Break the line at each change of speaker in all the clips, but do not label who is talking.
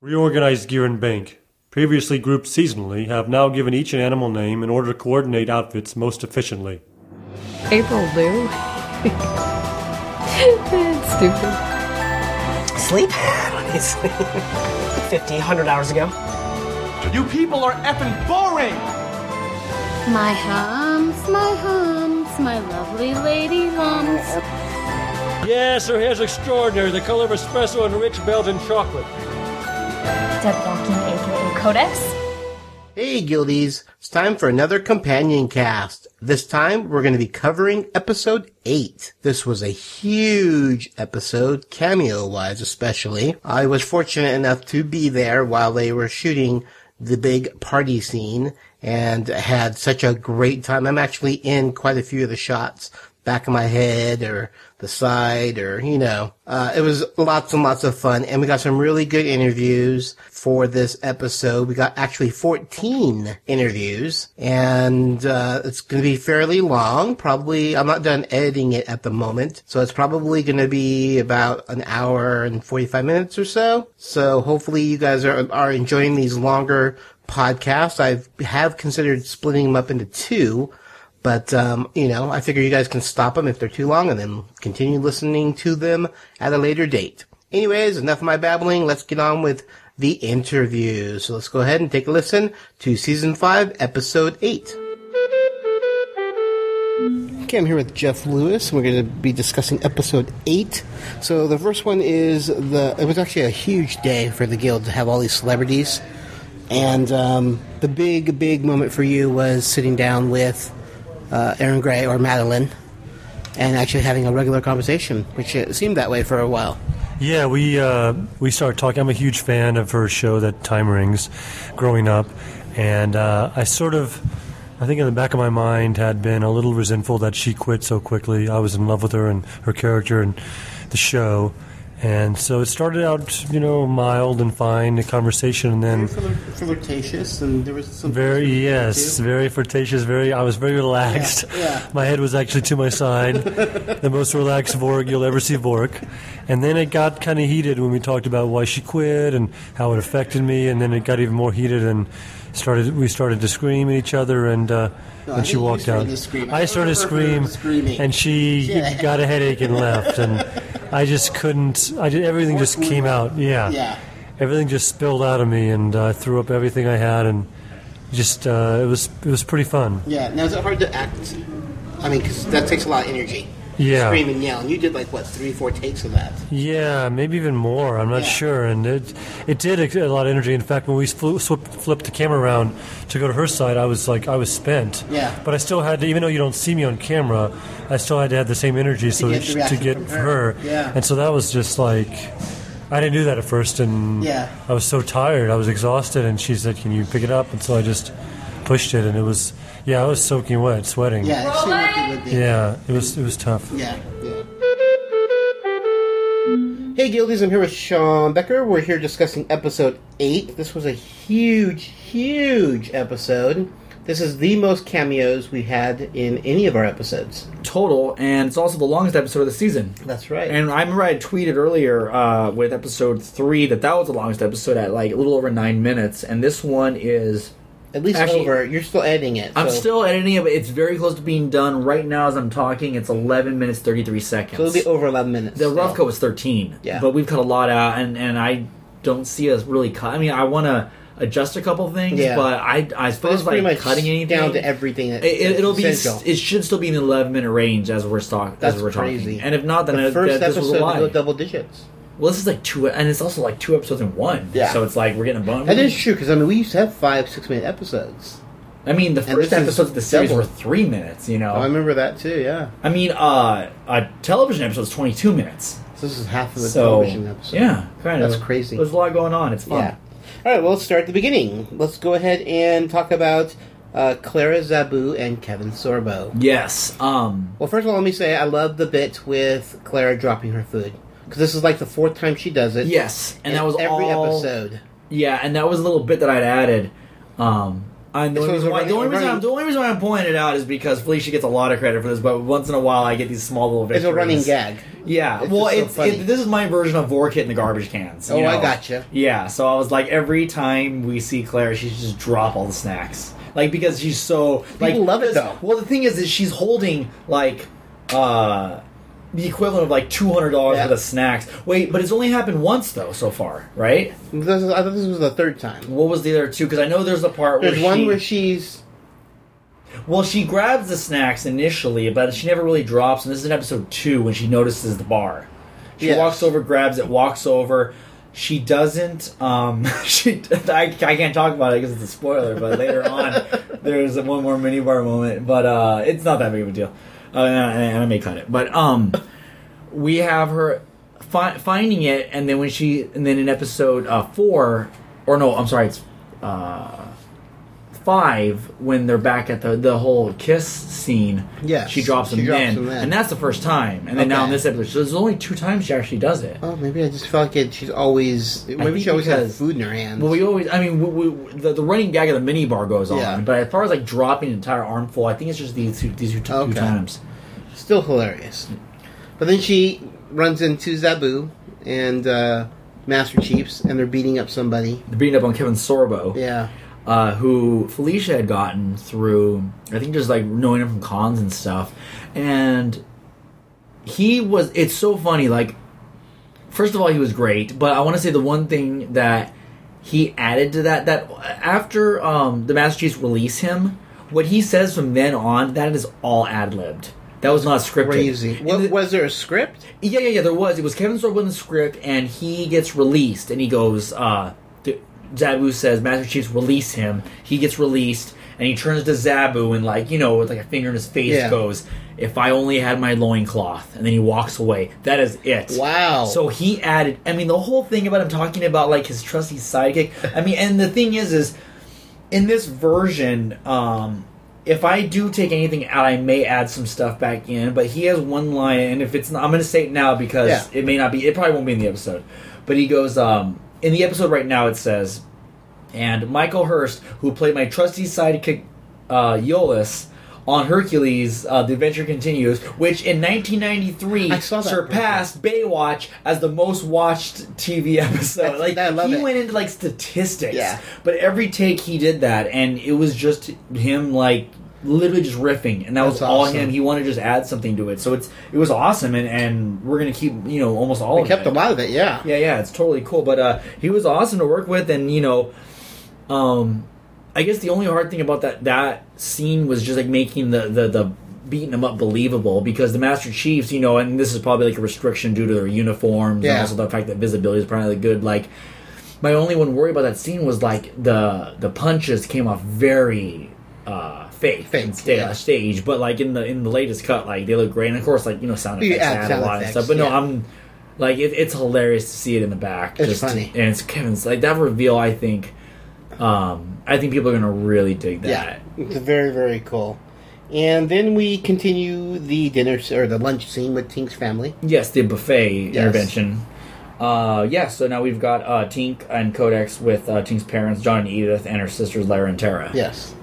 Reorganized Gear and Bank, previously grouped seasonally, have now given each an animal name in order to coordinate outfits most efficiently.
April Lou. It's stupid.
Sleep? When I sleep. 50, 100 hours ago.
You people are effing boring!
My humps, my humps, my lovely lady lumps.
Yes, her hair's extraordinary, the color of espresso and rich Belgian chocolate.
Walking, aka Codex.
Hey, Guildies! It's time for another companion cast. This time, we're going to be covering episode 8. This was a huge episode, cameo-wise especially. I was fortunate enough to be there while they were shooting the big party scene and had such a great time. I'm actually in quite a few of the shots back of my head or the side or, you know, uh, it was lots and lots of fun. And we got some really good interviews for this episode. We got actually 14 interviews and, uh, it's going to be fairly long. Probably, I'm not done editing it at the moment. So it's probably going to be about an hour and 45 minutes or so. So hopefully you guys are, are enjoying these longer podcasts. I have considered splitting them up into two. But, um, you know, I figure you guys can stop them if they're too long and then continue listening to them at a later date. Anyways, enough of my babbling. Let's get on with the interview. So let's go ahead and take a listen to season five, episode eight. Okay, I'm here with Jeff Lewis, we're going to be discussing episode eight. So the first one is the. It was actually a huge day for the guild to have all these celebrities, and um, the big, big moment for you was sitting down with uh, Erin Gray or Madeline, and actually having a regular conversation, which it seemed that way for a while.
Yeah, we uh, we started talking. I'm a huge fan of her show, that Time Rings, growing up, and uh, I sort of, I think in the back of my mind had been a little resentful that she quit so quickly. I was in love with her and her character and the show, and so it started out, you know, mild and fine, a conversation, and then
flirtatious, and there was some
very yes, very flirtatious. Very, I was very relaxed.
Yeah, yeah.
My head was actually to my side, the most relaxed Vork you'll ever see Vork. And then it got kind of heated when we talked about why she quit and how it affected me, and then it got even more heated and started. We started to scream at each other, and uh,
No,
and she walked out.
I
I started to scream,
screaming.
and she
Yeah.
got a headache and left, and I just couldn't. I did, everything just came out. Yeah
Yeah.
everything just spilled out of me, and I threw up everything I had, and just uh, it was it was pretty fun.
Yeah. Now is it hard to act? I mean, because that takes a lot of energy.
Yeah.
Scream and yell. And you did like what three, four takes of that.
Yeah, maybe even more. I'm not
Yeah.
sure, and it it did a lot of energy. In fact, when we flew, flipped, the camera around to go to her side, I was like I was spent.
Yeah.
But I still had to, even though you don't see me on camera, I still had to have the same energy so
get
to get
her.
her.
Yeah.
And so that was just like. I didn't do that at first, and
Yeah.
I was so tired. I was exhausted, and she said, "Can you pick it up?" And so I just pushed it, and it was, yeah, I was soaking wet, sweating.
Yeah. It seemed like it would be.
Yeah, it was it was tough.
Yeah, yeah. Hey Guildies, I'm here with Sean Becker. We're here discussing episode 8. This was a huge, huge episode. This is the most cameos we had in any of our episodes.
total, and it's also the longest episode of the season.
That's right.
And I remember I tweeted earlier uh, with episode three that that was the longest episode at like a little over nine minutes, and this one is.
At least
Actually-
over. You're still editing it.
I'm
so-
still editing it, but it's very close to being done right now as I'm talking. It's 11 minutes 33 seconds.
So it'll be over 11 minutes.
the
still.
rough cut was 13,
Yeah.
but we've cut a lot out, and and I don't see us really cut. I mean, I want to adjust a couple things,
Yeah.
but I I suppose like
much
cutting anything
down to everything. That,
It, it, will be. It should still be in the 11 minute range as we're talking.
That's
as we're
crazy.
talking. And if not, then
the
it,
first
that, this was a
episode
lie.
to go double digits.
Well, this is like two, and it's also like two episodes in one.
Yeah.
So it's like we're getting a bonus.
That is true because I mean we used to have five six minute episodes.
I mean, the first episodes of the series
double.
were three minutes. You know.
Oh, I remember that too. Yeah,
I mean, uh, a television episode is 22 minutes.
so this is half of the
so
television episode.
yeah, kind of.
That's crazy.
There's a lot going on. It's fun.
Yeah. All right, well, let's start at the beginning. Let's go ahead and talk about uh, Clara Zaboo and Kevin Sorbo.
Yes. Um.
Well, first of all, let me say I love the bit with Clara dropping her food because this is like the fourth time she does it.
Yes, and
in
that was
every
all-
episode.
Yeah, and that was a little bit that I'd added. Um, And the
So
reason why, the, only reason
running-
I'm, the only reason why I'm pointing it out is because Felicia gets a lot of credit for this, but once in a while I get these small little victories.
It's a running gag.
Yeah,
It's
well,
so
it's it, this is my version of Vork hitting the garbage cans.
Oh, I
know?
gotcha.
Yeah, so I was like, every time we see Claire, she just drop all the snacks, like because she's so like
People love it though.
Well, the thing is, is she's holding like uh the equivalent of like two hundred dollars
Yeah.
worth of snacks. Wait, but it's only happened once though so far, right?
This is, I thought this was the third time.
What was the other two? Because I know there's the part
There's
where
one
she,
where she's
well, she grabs the snacks initially, but she never really drops. And this is in episode two when she notices the bar. She
Yes.
walks over, grabs it, walks over. She doesn't. Um, she. I, I can't talk about it because it's a spoiler. But later on, there's one more mini bar moment. But uh, it's not that big of a deal. Uh, and, I may cut it. But um, we have her fi- finding it, and then when she, and then in episode uh, four, or no, I'm sorry, it's uh, five when they're back at the the whole kiss scene.
Yeah,
she drops
she
him
drops
then,
him then.
and that's the first time. And then now in this episode, so there's only two times she actually does it.
oh maybe I just felt like it, she's always maybe she always has food in her hands.
Well, we always, I mean, we, we, the, the running gag of the mini bar goes on,
Yeah.
but as far as like dropping an entire armful, I think it's just these two, these two, two times.
Still hilarious. But then she runs into Zaboo and uh, Master Chiefs, and they're beating up somebody.
They're beating up on Kevin Sorbo.
Yeah.
Uh, who Felicia had gotten through, I think just like knowing him from cons and stuff. And he was, it's so funny. Like, first of all, he was great, but I want to say the one thing that he added to that, that after um, the Master Chiefs release him, what he says from then on, that is all ad libbed. That was not scripted.
Crazy. What, was there a script?
yeah, yeah, yeah. There was. It was Kevin Sorbo in the script, and he gets released, and he goes. uh Zaboo says, "Master Chief's release him." He gets released, and he turns to Zaboo and, like you know, with like a finger in his face,
Yeah.
goes, "If I only had my loincloth," and then he walks away. That is it.
Wow.
So he added. I mean, the whole thing about him talking about like his trusty sidekick. I mean, and the thing is, is in this version, um, if I do take anything out, I may add some stuff back in. But he has one line, and if it's not, I'm going to say it now because
Yeah.
it may not be. It probably won't be in the episode. But he goes um, in the episode right now. It says, and Michael Hurst, who played my trusty sidekick uh, Iolaus. On Hercules, uh, the adventure continues, which in 1993
I saw
surpassed Baywatch as the most watched TV episode. Like
I love
he
it.
went into like statistics.
Yeah.
But every take he did that, and it was just him like literally just riffing, and that was all
awesome.
him. He wanted to just add something to it, so it's it was awesome, and and we're gonna keep you know almost all
We
of
kept
it.
a lot of it, yeah.
Yeah, yeah, it's totally cool. But uh, he was awesome to work with, and you know, um, I guess the only hard thing about that that scene was just like making the the the beating them up believable because the Master Chiefs, you know, and this is probably like a restriction due to their uniforms and also the fact that visibility is probably good. Like, my only one worry about that scene was like the the punches came off very uh fake,
Fake,
and sta-
yeah.
stage, but like in the in the latest cut, like they look great, and of course, like you know, sound effects
add
add a lot
effects,
of stuff. But no,
yeah.
I'm like it, it's hilarious to see it in the back.
It's funny.
and it's Kevin's like that reveal. I think, um, I think people are gonna really dig that.
Yeah, it's very very cool. And then we continue the dinner or the lunch scene with Tink's family.
Yes, the buffet
Yes.
intervention. Uh, yeah, so now we've got uh, Tink and Codex with uh, Tink's parents, John and Edith, and her sisters, Lara and Tara.
Yes,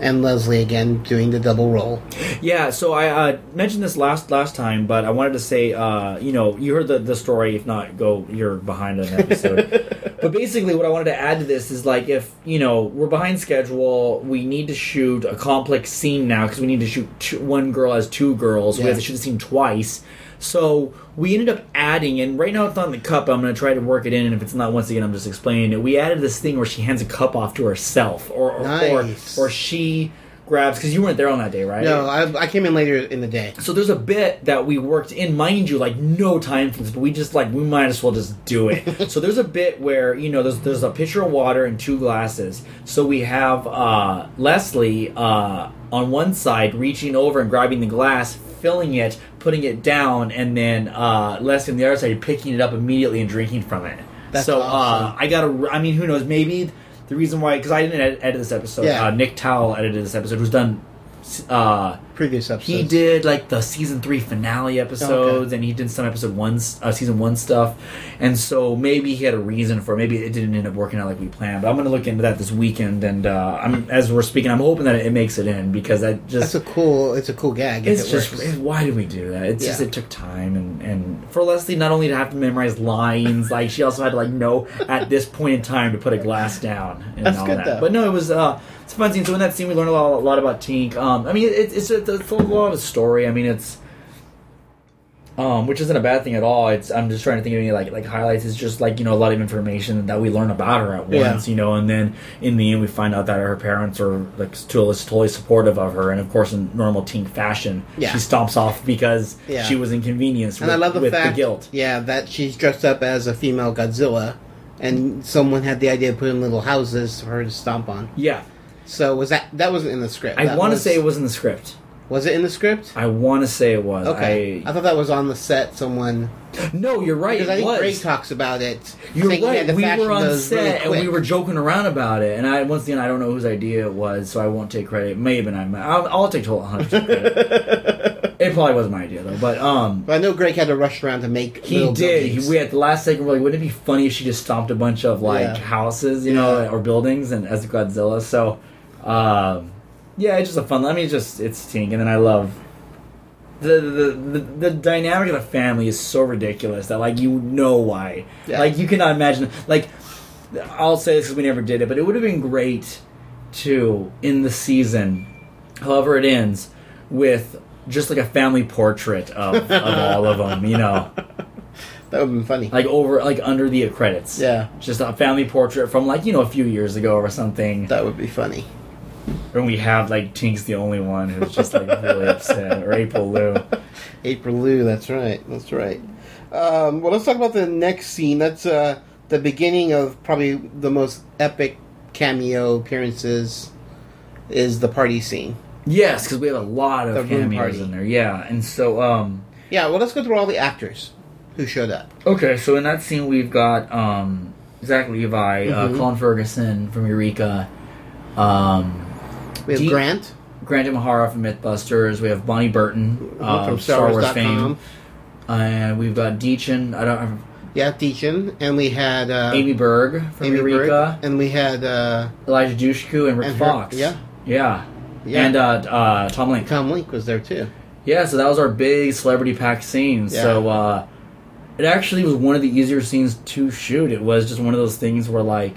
and Leslie again doing the double role.
Yeah, so I uh, mentioned this last last time, but I wanted to say, uh, you know, you heard the, the story. If not, go you're behind an episode. but basically, what I wanted to add to this is like, if you know we're behind schedule, we need to shoot a complex scene now because we need to shoot two, one girl as two girls. We have to shoot the scene twice. So we ended up adding, and right now it's not in the cup. I'm going to try to work it in, and if it's not, once again, I'm just explaining it. We added this thing where she hands a cup off to herself, or or,
Nice.
or, or she grabs because you weren't there on that day, right?
No, I, I came in later in the day.
So there's a bit that we worked in, mind you, like no time for this, but we just like we might as well just do it. so there's a bit where you know there's there's a pitcher of water and two glasses. So we have uh, Leslie uh, on one side reaching over and grabbing the glass, filling it, putting it down, and then uh, Leslie on the other side you're picking it up immediately and drinking from it.
That's
so
awesome.
uh, I gotta. I mean, who knows? Maybe the reason why because I didn't edit, edit this episode.
Yeah.
Uh, Nick Towell edited this episode, who's done uh,
previous episodes?
He did like the season three finale episodes, and he did some episode one, uh, season one stuff, and so maybe he had a reason for. it. Maybe it didn't end up working out like we planned. But I'm going to look into that this weekend, and uh, I'm as we're speaking, I'm hoping that it makes it in because I just
That's a cool. It's a cool gag.
it's
it
just it- why did we do that? It's just it took time and and for Leslie not only to have to memorize lines, like she also had to like know at this point in time to put a glass down and
That's
all
good,
that.
though.
But no, it was uh it's a fun scene. So in that scene, we learn a lot, a lot about Tink. Um, I mean, it, it's a, it's a lot of story. I mean, it's um, which isn't a bad thing at all. It's I'm just trying to think of any like like highlights. It's just like you know a lot of information that we learn about her at
Yeah.
once, you know, and then in the end we find out that her parents are like totally, totally supportive of her, and of course in normal Tink fashion,
Yeah.
she stomps off because
Yeah.
she was inconvenienced
and
with,
I love the
with
fact,
the guilt.
yeah, that she's dressed up as a female Godzilla, and someone had the idea of putting little houses for her to stomp on.
Yeah,
So was that that wasn't in the script?
I want to say it was in the script.
Was it in the script?
I want to say it was.
Okay, I,
I,
thought that was on the set. Someone
no, you're right.
because I think
was.
Greg talks about it.
You're right. We were on
those really
set and we were joking around about it. And I once again, I don't know whose idea it was, so I won't take credit. It may have been I. I'll, I'll take total 100 percent credit. it probably wasn't my idea though. But um,
But I know Greg had to rush around to make.
he did. He, we at the last second, we're like, wouldn't it be funny if she just stomped a bunch of like
Yeah.
houses, you know, or buildings, and as Godzilla? So, um, yeah, it's just a fun. I mean, it's just it's Tink, and then I love. The, the, the the dynamic of the family is so ridiculous that like you know why
Yeah.
like you cannot imagine like I'll say this because we never did it but it would have been great to in the season however it ends with just like a family portrait of, of all of them you know
that would have been funny.
like over like under the credits
Yeah.
just a family portrait from like you know a few years ago or something
That would be funny.
And we have like Tink's the only one who's just like really upset or April Lou
April Lou, that's right, that's right. Um, well, let's talk about the next scene. That's uh, the beginning of probably the most epic cameo appearances. Is the party scene?
yes because we have a lot of cameos in there yeah and so um
Yeah. Well, let's go through all the actors who showed up.
Okay, so in that scene we've got um, Zach Levi, uh,
Mhm.
Colin Ferguson from Eureka, um,
We have
Gene-
Grant
Grant Imahara from MythBusters. We have Bonnie Burton uh,
from
Star Wars
StarWars.com.
fame, and we've got Dichen. I don't.
Yeah, Dichen, and we had uh,
Amy Berg from
Amy
Eureka,
Berg, and we had uh,
Eliza Dushku, and Rick
and her-
Fox.
yeah.
yeah,
Yeah.
and uh, uh, Tom Lenk.
Tom Lenk was there too.
Yeah, so that was our big celebrity pack scene.
Yeah.
So uh, it actually was one of the easier scenes to shoot. It was just one of those things where like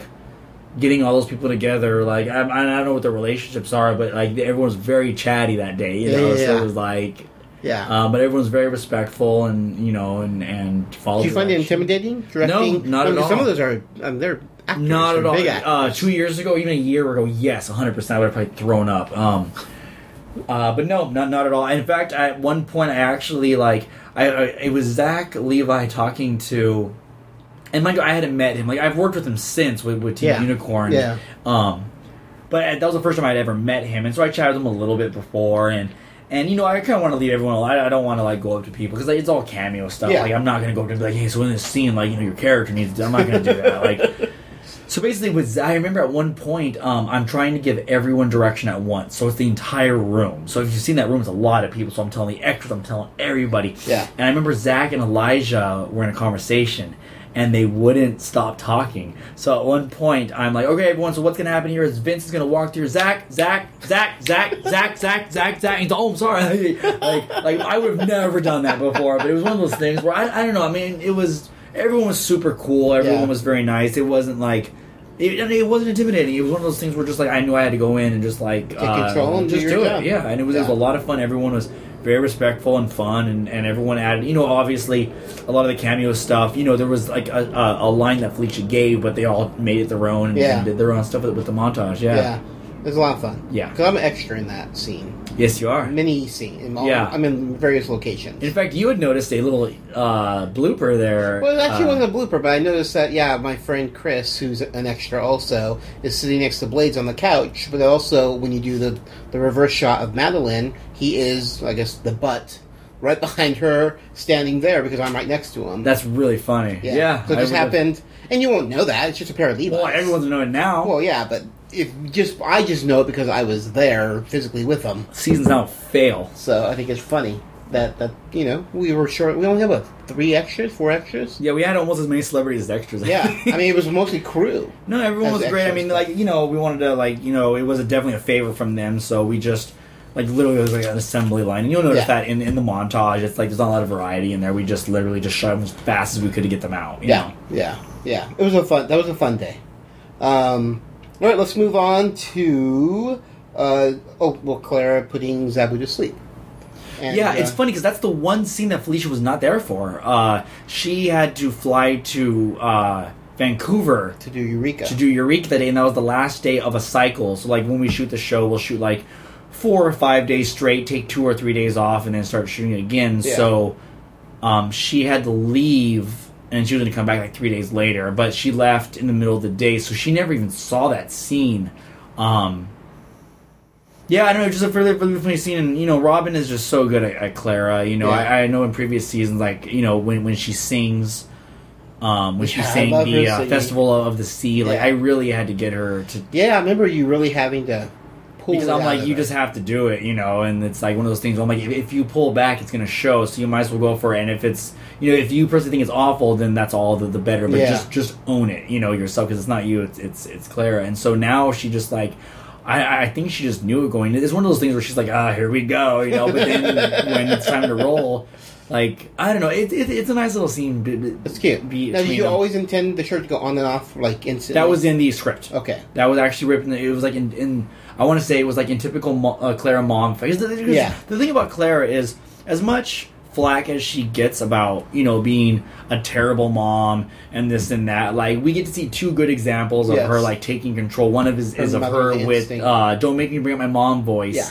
getting all those people together. Like I, I don't know what their relationships are, but like everyone was very chatty that day. You
Yeah,
know,
yeah,
so
yeah.
it was like.
Yeah.
Uh, but everyone's very respectful and you know and and followed.
Did you find it intimidating? Directing?
not at
because Some
all.
of those are um, they're actors,
Not at all. Uh, two years ago, even a year ago, yes, 100. percent I would have probably thrown up. Um, uh, but no, not not at all. In fact, at one point, I actually like I, I it was Zach Levi talking to, and mind you, I hadn't met him. Like I've worked with him since with with Team
Yeah.
Unicorn.
Yeah.
Um, but that was the first time I'd ever met him, and so I chatted with him a little bit before, and and you know I kind of want to leave everyone. alone. I, don't want to like go up to people because like, it's all cameo stuff.
Yeah.
Like I'm not gonna go up to be like, hey, so in this scene, like you know your character needs. To, I'm not gonna do that. Like. So basically, with I remember at one point, um, I'm trying to give everyone direction at once. So it's the entire room. So if you've seen that room, it's a lot of people. So I'm telling the extras, I'm telling everybody.
Yeah.
And I remember Zach and Eliza were in a conversation, and they wouldn't stop talking. So at one point, I'm like, okay, everyone. So what's gonna happen here is Vince is gonna walk through. Zach, Zach, Zach, Zach, Zach, Zach, Zach, Zach. And oh, I'm sorry. like, like I would have never done that before, but it was one of those things where I, I don't know. I mean, it was everyone was super cool. Everyone
Yeah.
was very nice. It wasn't like. It, it wasn't intimidating. It was one of those things where just like I knew I had to go in and just like
Take control uh, and
just do
job.
it. Yeah, and it was, it was a lot of fun. Everyone was very respectful and fun, and, and everyone added. You know, obviously, a lot of the cameo stuff. You know, there was like a, a, a line that Felicia gave, but they all made it their own and,
Yeah.
and did their own stuff with, with the montage.
yeah.
Yeah.
It was a lot of fun.
Yeah.
because I'm an extra in that scene,
Yes, you are.
mini scene. In all,
Yeah.
I'm in various locations.
In fact, you had noticed a little uh, blooper there.
Well, it actually
uh,
wasn't a blooper, but I noticed that yeah, my friend Chris, who's an extra also, is sitting next to Bladezz on the couch. But also, when you do the the reverse shot of Madeline, he is, I guess, the butt right behind her, standing there because I'm right next to him.
That's really funny. Yeah,
So it just happened, and you won't know that. It's just a pair of Levi's.
Well, everyone's knowing now.
Well, yeah, but if just I just know it because I was there physically with them.
Seasons now fail.
So I think it's funny that that you know we were short. We only have a three extras, four extras.
Yeah, we had almost as many celebrities as extras.
Yeah, I mean it was mostly crew.
No, everyone was great. I mean, like you know, we wanted to like you know, it was a, definitely a favor from them. So we just like literally it was like an assembly line, and you'll notice
Yeah.
that in in the montage, it's like there's not a lot of variety in there. We just literally just shot them as fast as we could to get them out. You
Yeah,
know?
yeah, yeah. It was a fun. That was a fun day. Um, all right, let's move on to. Uh, oh, well, Clara putting Zaboo to sleep. And,
yeah, it's
uh,
funny because that's the one scene that Felicia was not there for. Uh, she had to fly to uh, Vancouver
to do Eureka.
to do Eureka that day, and that was the last day of a cycle. So, like, when we shoot the show, we'll shoot like four or five days straight, take two or three days off, and then start shooting again.
Yeah.
So, um, she had to leave, and she was going to come back like three days later, but she left in the middle of the day, so she never even saw that scene. Um, yeah, I don't know, just a really, really funny scene, and you know, Robin is just so good at, at Clara. You know,
Yeah.
I, I know in previous seasons, like you know, when when she sings, um, when she
Yeah, I
sang the uh. Festival of the Sea, like
Yeah.
I really had to get her to
Yeah, I remember you really having to
because I'm like, you just have to do it, you know, and it's like one of those things. Where I'm like, if, if you pull back, it's gonna show, so you might as well go for it. And if it's, you know, if you personally think it's awful, then that's all the, the better. But
Yeah.
just just own it, you know, yourself, because it's not you, it's it's it's Clara. And so now she just like. I, I think she just knew it going. It's one of those things where she's like, "Ah, here we go," you know. But then when it's time to roll, like I don't know, it, it, it's a nice little scene. be- be-
It's cute.
be-
now, did you
them.
always intend the shirt to go on and off like instantly?
That was in the script.
Okay.
That was actually written. It was like in. in I want to say it was like in typical Mo, uh, Clara mom face.
Yeah.
The thing about Clara is, as much flack as she gets about you know being a terrible mom and this and that, like we get to see two good examples of
Yes.
her like taking control. One of is,
Her
is of her with uh, "Don't make me bring up my mom" voice.
Yeah.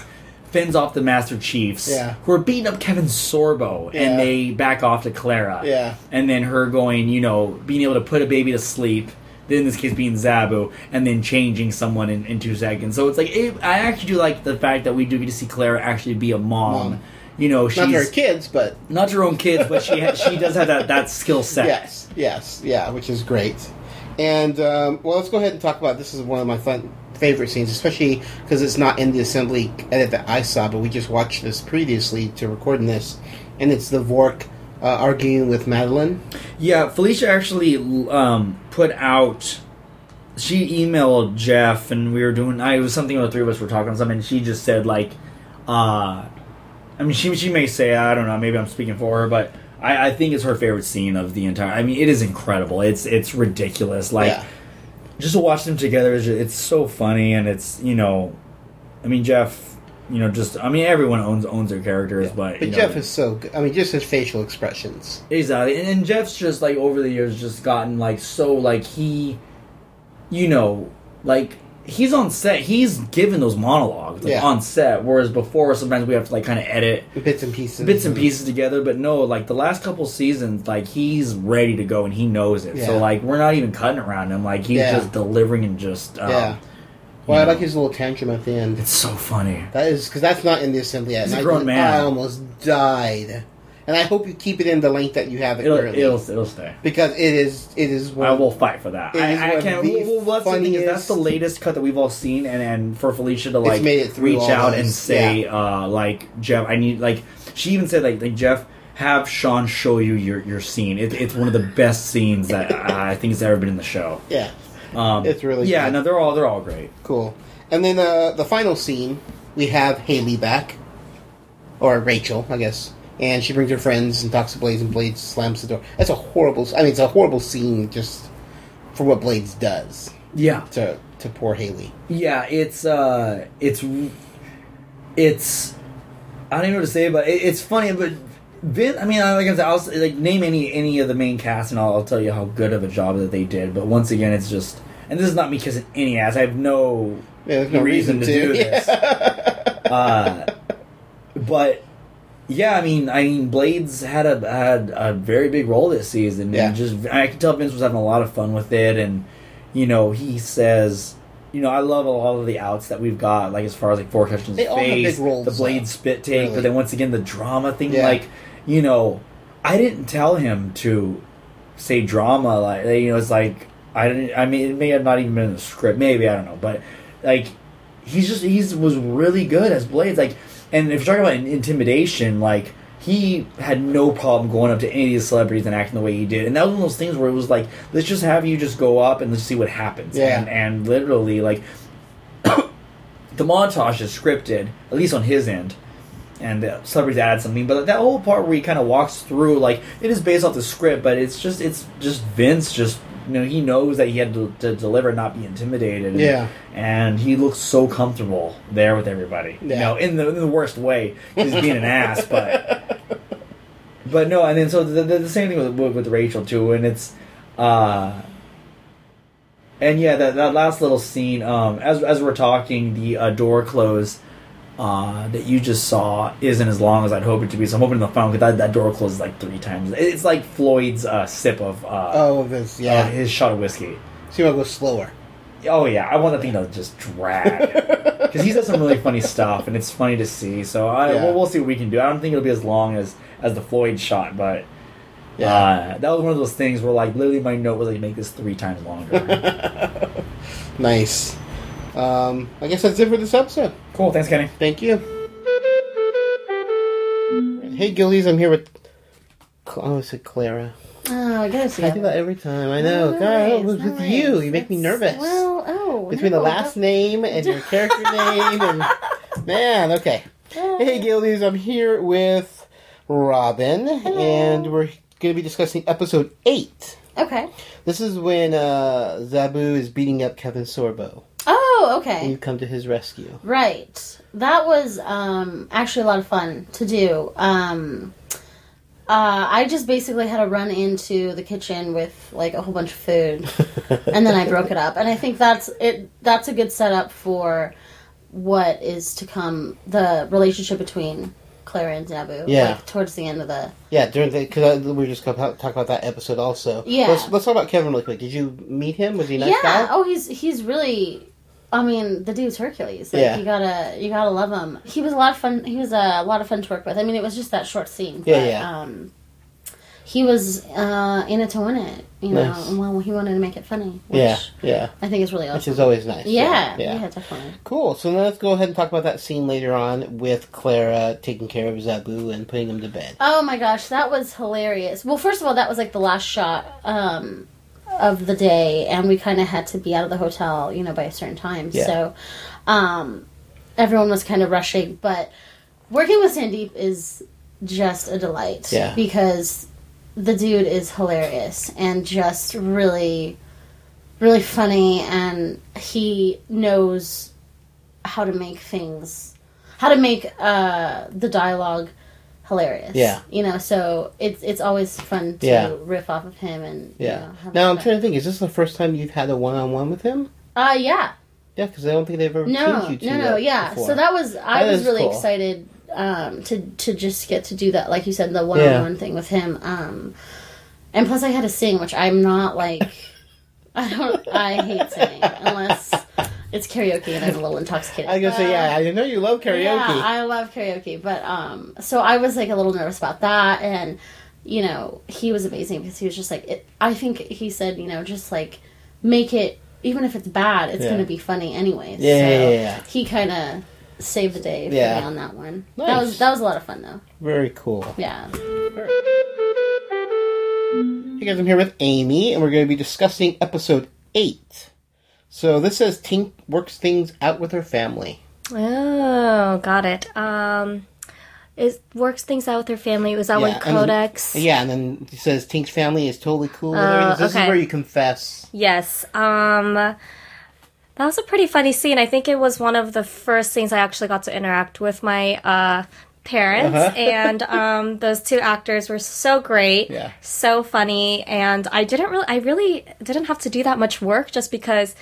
Fends off the Master Chiefs,
Yeah.
who are beating up Kevin Sorbo,
Yeah.
and they back off to Clara
Yeah.
and then her going, you know, being able to put a baby to sleep. In this case, being Zaboo, and then changing someone in, in two seconds. So it's like it, I actually do like the fact that we do get to see Clara actually be a mom.
Mom.
You know, she's
not her kids, but
not her own kids, but she ha- she does have that, that skill set.
yes, yes, yeah, which is great. And um, well, let's go ahead and talk about this. Is one of my fun favorite scenes, especially because it's not in the assembly edit that I saw, but we just watched this previously to recording this, and it's the Vork uh, arguing with Madeline.
Yeah, Felicia actually um, put out. She emailed Jeff, and we were doing. I it was something the three of us were talking something. And she just said like, uh, I mean, she she may say I don't know. Maybe I'm speaking for her, but I, I think it's her favorite scene of the entire. I mean, it is incredible. It's it's ridiculous. Like
yeah,
just to watch them together is it's so funny, and it's you know, I mean Jeff. You know, just I mean, everyone owns owns their characters, but
but
you know,
Jeff is so. good. I mean, just his facial expressions.
Exactly, and, and Jeff's just like over the years just gotten like so like he, you know, like he's on set. He's given those monologues like,
Yeah.
on set, whereas before sometimes we have to like kind of edit
Bits and pieces.
bits and pieces together. But no, like the last couple seasons, like he's ready to go and he knows it.
Yeah.
So like we're not even cutting around him. Like he's
Yeah.
just delivering and just um,
Yeah. Well, I like his little tantrum at the end.
It's so funny.
That is because that's not in the assembly yet.
He's a
And I
grown man.
I almost died, and I hope you keep it in the length that you have it
It'll
currently
it'll, it'll stay.
because it is it is one.
I will fight for that. I, I can't.
the
Well, well, that's the thing is that's the latest cut that we've all seen, and and for Felicia to like
made it
reach out
those,
and say, uh, like Jeff, I need like she even said like like Jeff. Have Sean show you your, your scene. It, it's one of the best scenes that I think has ever been in the show.
yeah,
Um,
It's really
yeah.
good.
No, they're all they're all great.
cool. And then uh, the final scene, we have Haley back, or Rachel, I guess, and she brings her friends and talks to Bladezz, and Bladezz slams the door. That's a horrible. I mean, it's a horrible scene just for what Bladezz does
Yeah,
to to poor Haley.
yeah. It's uh, it's it's I don't even know what to say, but it, it's funny. But Vin, I mean, like I said, I'll s- like name any any of the main cast, and I'll, I'll tell you how good of a job that they did. But once again, it's just, and this is not me kissing any ass. I have no,
Yeah, there's no
reason,
reason
to, do this. uh, but yeah, I mean, I mean, Bladezz had a had a very big role this season.
Yeah.
and just I can tell Vince was having a lot of fun with it, and you know, he says. You know, I love a lot of the outs that we've got, like as far as like four questions
They all have big roles,
the blade
though.
spit take,
Really.
but then once again the drama thing.
Yeah.
Like, you know, I didn't tell him to say drama. Like you know, it's like I didn't. I mean, it may have not even been in the script. Maybe I don't know, but like he's just he's was really good as Bladezz. Like, and if you're talking about in- intimidation, like he had no problem going up to any of these celebrities and acting the way he did. And that was one of those things where it was like, let's just have you just go up and let's see what happens.
Yeah.
And, and literally, like, the montage is scripted, at least on his end. And the celebrities add something, but that whole part where he kind of walks through, like it is based off the script, but it's just it's just Vince just you know he knows that he had to, to deliver, and not be intimidated. And,
Yeah.
and he looks so comfortable there with everybody.
Yeah.
You know, in the in the worst way, he's being an ass, but but no, and then so the, the, the same thing with, with with Rachel too, and it's uh and yeah, that that last little scene, um, as as we're talking, the uh, door close. Uh, that you just saw isn't as long as I'd hope it to be. So I'm hoping the final because that, that door closes like three times. It's like Floyd's uh, sip of uh,
Oh, this,
uh,
yeah.
his shot of whiskey.
See if I go slower.
Oh yeah, I want that thing to just drag because he's got some really funny stuff, and it's funny to see. So I,
Yeah.
we'll, we'll see what we can do. I don't think it'll be as long as as the Floyd shot, but
Yeah.
uh, that was one of those things where like literally my note was like make this three times longer.
Nice. Um, I guess that's it for this episode.
cool, thanks, Kenny.
Thank you. Hey, Guildies, I'm here with. Cl- Oh, I said Clara.
Oh, I gotta.
I do that every time. I know. God,
Nice,
it was with
nice.
you. You make me
That's-
nervous.
Well, oh.
Between the
no,
last name and your character name, and man, okay. Hey, Guildies, I'm here with Robin, and we're going to be discussing episode eight.
Okay.
This is when uh, Zaboo is beating up Kevin Sorbo,
Oh,
and
okay.
you come to his rescue.
Right. That was um, actually a lot of fun to do. Um, uh, I just basically had to run into the kitchen with like a whole bunch of food, and then I broke it up. And I think that's it. That's a good setup for what is to come. The relationship between Clara and Zaboo.
Yeah.
Like, towards the end of the.
Yeah, during the because we were just going to talk about that episode also.
Yeah.
Let's, let's talk about Kevin really quick. Did you meet him? Was he a nice
yeah.
guy?
Oh, he's he's really. I mean, the dude's Hercules. Like,
Yeah.
You gotta you gotta love him. He was a lot of fun. He was a lot of fun to work with. I mean, it was just that short scene.
Yeah,
but,
yeah.
Um, he was uh, in it to win it. You know,
Nice.
well, he wanted to make it funny. Which
Yeah, yeah.
I think it's really awesome.
Which is always nice.
yeah,
yeah.
yeah, definitely.
Cool. So now let's go ahead and talk about that scene later on with Clara taking care of Zaboo and putting him to bed.
Oh my gosh, that was hilarious. Well, first of all, that was like the last shot um, of the day, and we kind of had to be out of the hotel, you know, by a certain time.
Yeah.
So um, everyone was kind of rushing, but working with Sandeep is just a delight.
Yeah.
Because the dude is hilarious and just really, really funny, and he knows how to make things, how to make uh, the dialogue hilarious.
Yeah.
You know, so it's it's always fun to
Yeah.
riff off of him and you
Yeah.
know,
now I'm
fun.
trying to think. Is this the first time you've had a one-on-one with him?
Uh yeah.
Yeah, because I don't think they've ever
No,
you
no, no, yeah.
before.
So that was I
That
was really
cool.
excited um to to just get to do that like you said the one-on-one thing with him um and plus I had to sing which I'm not like I don't I hate singing unless it's karaoke and I'm a little intoxicated.
I was gonna say, yeah, I know you love karaoke.
Yeah, I love karaoke, but um, so I was like a little nervous about that, and you know, he was amazing because he was just like, it, I think he said, you know, just like make it, even if it's bad, it's
Yeah.
going to be funny anyways.
Yeah,
so
yeah, yeah.
He kind of saved the day for
Yeah.
me on that one. That was that was a lot of fun though.
Very cool.
Yeah.
Hey guys, I'm here with Amy, and we're going to be discussing episode eight. So this says Tink works things out with her family.
Oh, got it. Um, it works things out with her family. Was that
and then-
Codex?
yeah, and then it says Tink's family is totally cool.
Oh.
This
okay.
is where you confess.
Yes. Um, that was a pretty funny scene. I think it was one of the first scenes I actually got to interact with my uh, parents,
Uh-huh.
and um, those two actors were so great,
Yeah.
so funny, and I didn't really, I really didn't have to do that much work just because.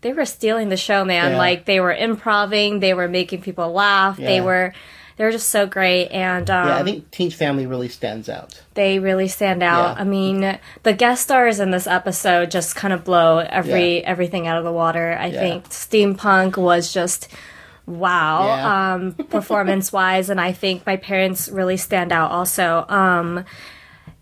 They were stealing the show, man.
Yeah.
Like they were improving, they were making people laugh. They were, they were just so great, and um,
Yeah, I think Tink's family really stands out.
they really stand out.
Yeah.
I mean, the guest stars in this episode just kind of blow every
Yeah.
everything out of the water. I
Yeah.
think steampunk was just wow
Yeah.
um, performance wise, and I think my parents really stand out also. Um,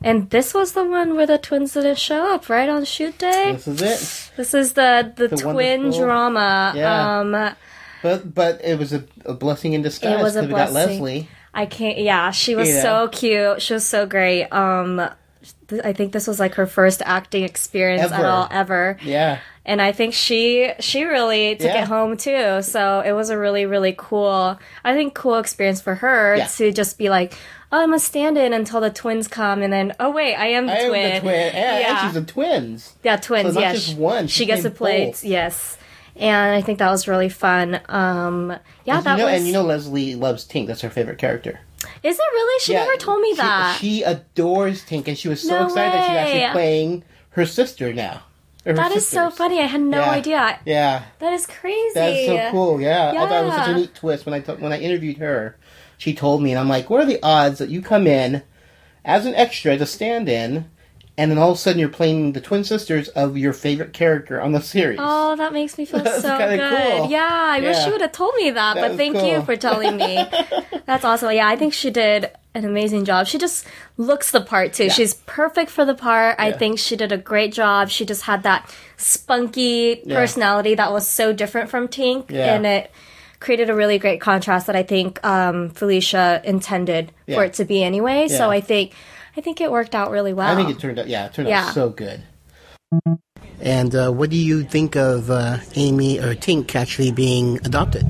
And this was the one where the twins didn't show up, right on shoot day.
This is it.
This is the the,
The
twin
wonderful-
drama.
Yeah.
Um,
But but it was a, a blessing in disguise.
It was a
'cause we got
blessing.
Leslie.
I can't. Yeah, she was
Yeah.
so cute. She was so great. Um, th- I think this was like her first acting experience at all ever.
Yeah.
And I think she she really took
Yeah.
it home too. So it was a really really cool, I think cool experience for her
Yeah.
to just be like, oh, I'm a stand-in until the twins come, and then oh wait, I am the
I am
twin.
the twin. Yeah, she's a twins.
Yeah, twins.
So
yeah,
just
she-
one,
She,
she
gets to play. Yes, and I think that was really fun. Um, yeah,
And
that
you know,
was.
And you know Leslie loves Tink. That's her favorite character.
is it really? She
Yeah,
never told me
she-
that.
She adores Tink, and she was so
No
excited that she's actually playing her sister now.
That is so funny. I had no
Yeah.
idea.
Yeah,
That is crazy.
that's so cool. Yeah. I thought it was such a neat twist when I t- when I interviewed her. She told me, and I'm like, "What are the odds that you come in as an extra to stand in, and then all of a sudden you're playing the twin sisters of your favorite character on the series?"
Oh, that makes me feel so good.
cool.
Yeah, I wish
Yeah.
you would have told me that,
That
but thank
cool.
you for telling me. That's awesome. Yeah, I think she did an amazing job. She just looks the part too. She's perfect for the part. I think she did a great job. She just had that spunky
Yeah.
personality that was so different from Tink,
Yeah.
and it created a really great contrast that I think um, Felicia intended
Yeah.
for it to be anyway. So I think I think it worked out really well.
I think it turned out. Yeah, it turned
Yeah.
out so good. And uh, what do you think of uh, Amy or Tink actually being adopted?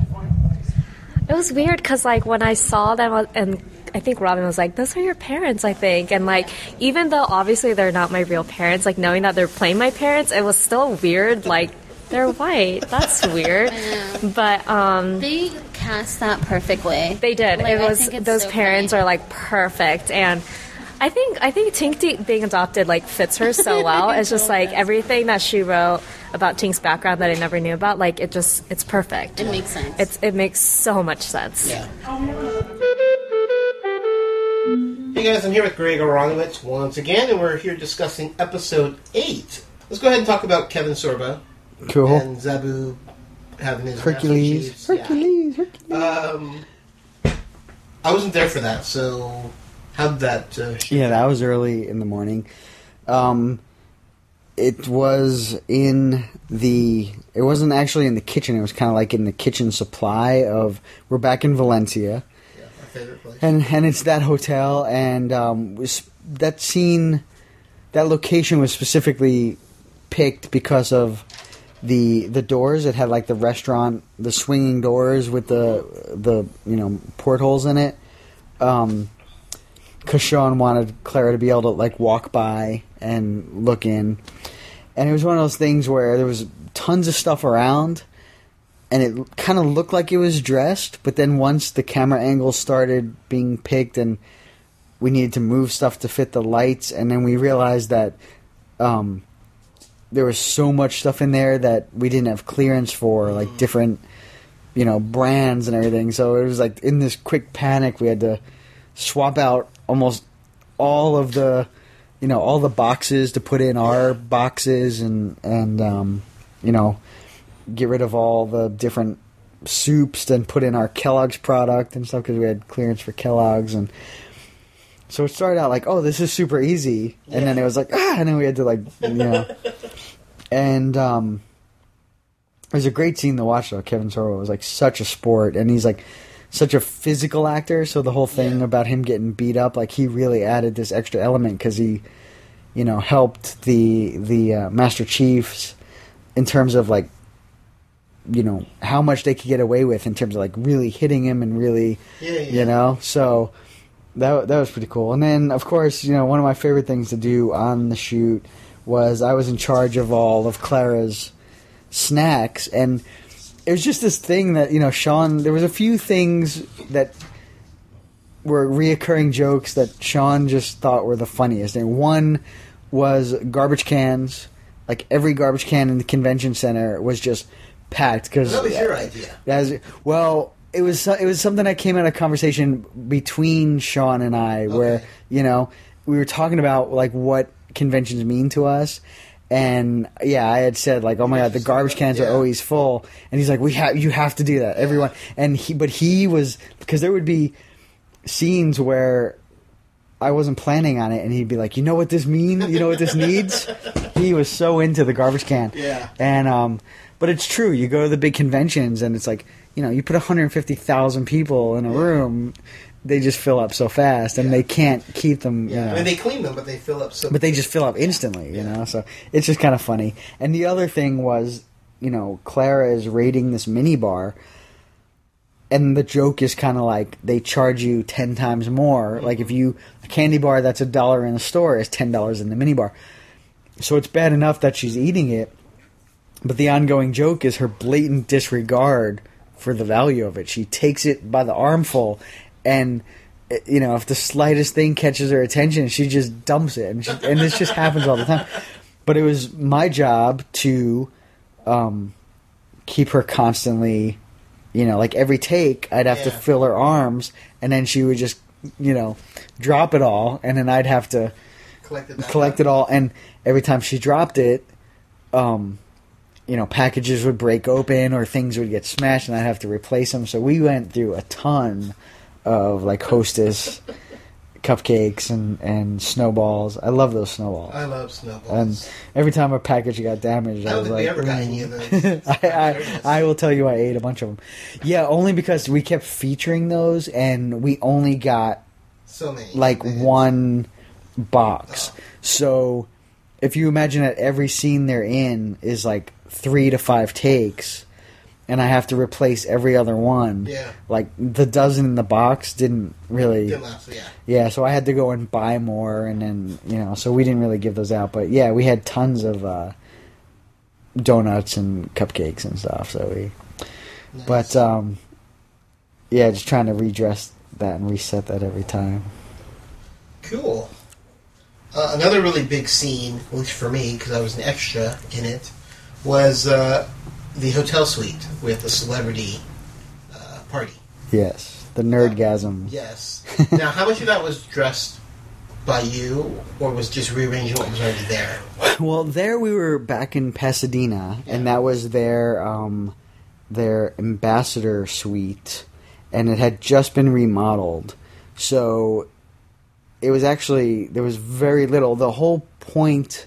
It was weird because, like, when I saw them, uh, and I think Robin was like, "Those are your parents," I think, and like, even though obviously they're not my real parents, like knowing that they're playing my parents, it was still weird. Like, they're white. That's weird. But um,
They cast that perfectly.
they did.
Like,
it was those
so
parents
funny.
are like perfect, and I think I think Tink de- being adopted like fits her so well. It's just like everything that she wrote about Tink's background that I never knew about. Like, it just it's perfect.
It makes sense.
It's it makes so much sense.
Yeah. Hey guys, I'm here with Greg Aronowitz once again, and we're here discussing episode 8. Let's go ahead and talk about Kevin Sorbo
Cool.
and Zaboo having his
Hercules.
Master Chiefs.
Hercules. Hercules.
Um, I wasn't there for that, so how'd that uh.
Yeah, that was early in the morning. Um, it was in the. It wasn't actually in the kitchen. It was kind of like in the kitchen supply of. We're back in Valencia,
Yeah, my favorite place.
and and it's that hotel, and um, was that scene, that location was specifically picked because of the the doors. It had like the restaurant, the swinging doors with the the you know portholes in it. Um, because Sean wanted Clara to be able to like walk by and look in, and it was one of those things where there was tons of stuff around, and it kind of looked like it was dressed, but then once the camera angles started being picked and we needed to move stuff to fit the lights, and then we realized that um, there was so much stuff in there that we didn't have clearance for, like different, you know, brands and everything. So it was like in this quick panic, we had to swap out almost all of the, you know, all the boxes to put in our boxes and and um, you know, get rid of all the different soups and put in our Kellogg's product and stuff because we had clearance for Kellogg's and. So it started out like, oh, this is super easy, and then it was like, ah, and then we had to like, you know, and um, it was a great scene to watch though. Kevin Sorbo was like such a sport, and he's like such a physical actor. So the whole thing
Yeah.
about him getting beat up, like he really added this extra element because he, you know, helped the the uh, Master Chiefs in terms of like, you know, how much they could get away with in terms of like really hitting him and really,
Yeah, yeah.
you know, so. That, that was pretty cool. And then, of course, you know, one of my favorite things to do on the shoot was I was in charge of all of Clara's snacks. And it was just this thing that, you know, Sean, there was a few things that were reoccurring jokes that Sean just thought were the funniest. And one was garbage cans. Like every garbage can in the convention center was just packed because
That was your idea.
as well, it was it was something that came out of conversation between Sean and I, where
Okay.
you know we were talking about like what conventions mean to us, and yeah, I had said like, oh my god, the garbage cans
Yeah.
are always full, and he's like, we have you have to do that, everyone, and he but he was because there would be scenes where I wasn't planning on it, and he'd be like, "You know what this means? You know what this needs?" he was so into the garbage can.
Yeah.
And um, but it's true. You go to the big conventions, and it's like you know, you put 150,000 people in a room, they just fill up so fast, and
Yeah.
they can't keep them.
Yeah,
You know,
I mean they clean them, but they fill up so.
but they just fill up instantly, you know. So it's just kind of funny. And the other thing was, you know, Clara is raiding this mini bar, and the joke is kind of like they charge you ten times more. Like if mm-hmm. you a candy bar that's a dollar in the store is ten dollars in the mini bar. So it's bad enough that she's eating it, but the ongoing joke is her blatant disregard for the value of it. She takes it by the armful, and eh, you know if the slightest thing catches her attention, she just dumps it, and, she, and this just happens all the time. But it was my job to um, keep her constantly, you know, like every take, I'd have to fill her arms, and then she would just, you know, drop it all, and then I'd have to
collected that
collect it all. And every time she dropped it, um, you know, packages would break open or things would get smashed, and I'd have to replace them. So we went through a ton of like Hostess cupcakes and and snowballs. I love those snowballs.
I love snowballs.
And every time a package got damaged,
I
I, was like,
we ever got any of those.
I, I, I will tell you, I ate a bunch of them. Yeah, only because we kept featuring those, and we only got
so many.
like one box. Oh. So if you imagine that every scene they're in is like three to five takes, and I have to replace every other one.
Yeah.
Like the dozen in the box didn't really.
Didn't last, yeah.
Yeah, so I had to go and buy more, and then you know, so we didn't really give those out. But yeah, we had tons of uh, donuts and cupcakes and stuff. So we,
Nice.
but um, yeah, just trying to redress that and reset that every time.
Cool. Uh, another really big scene, at least for me, because I was an extra in it, was uh, the hotel suite with the celebrity uh, party.
Yes, the nerdgasm.
Yes. now, how much of that was dressed by you, or was just rearranging what was already there?
Well, there we were back in Pasadena, and that was their um, their ambassador suite, and it had just been remodeled. So it was actually there was very little. The whole point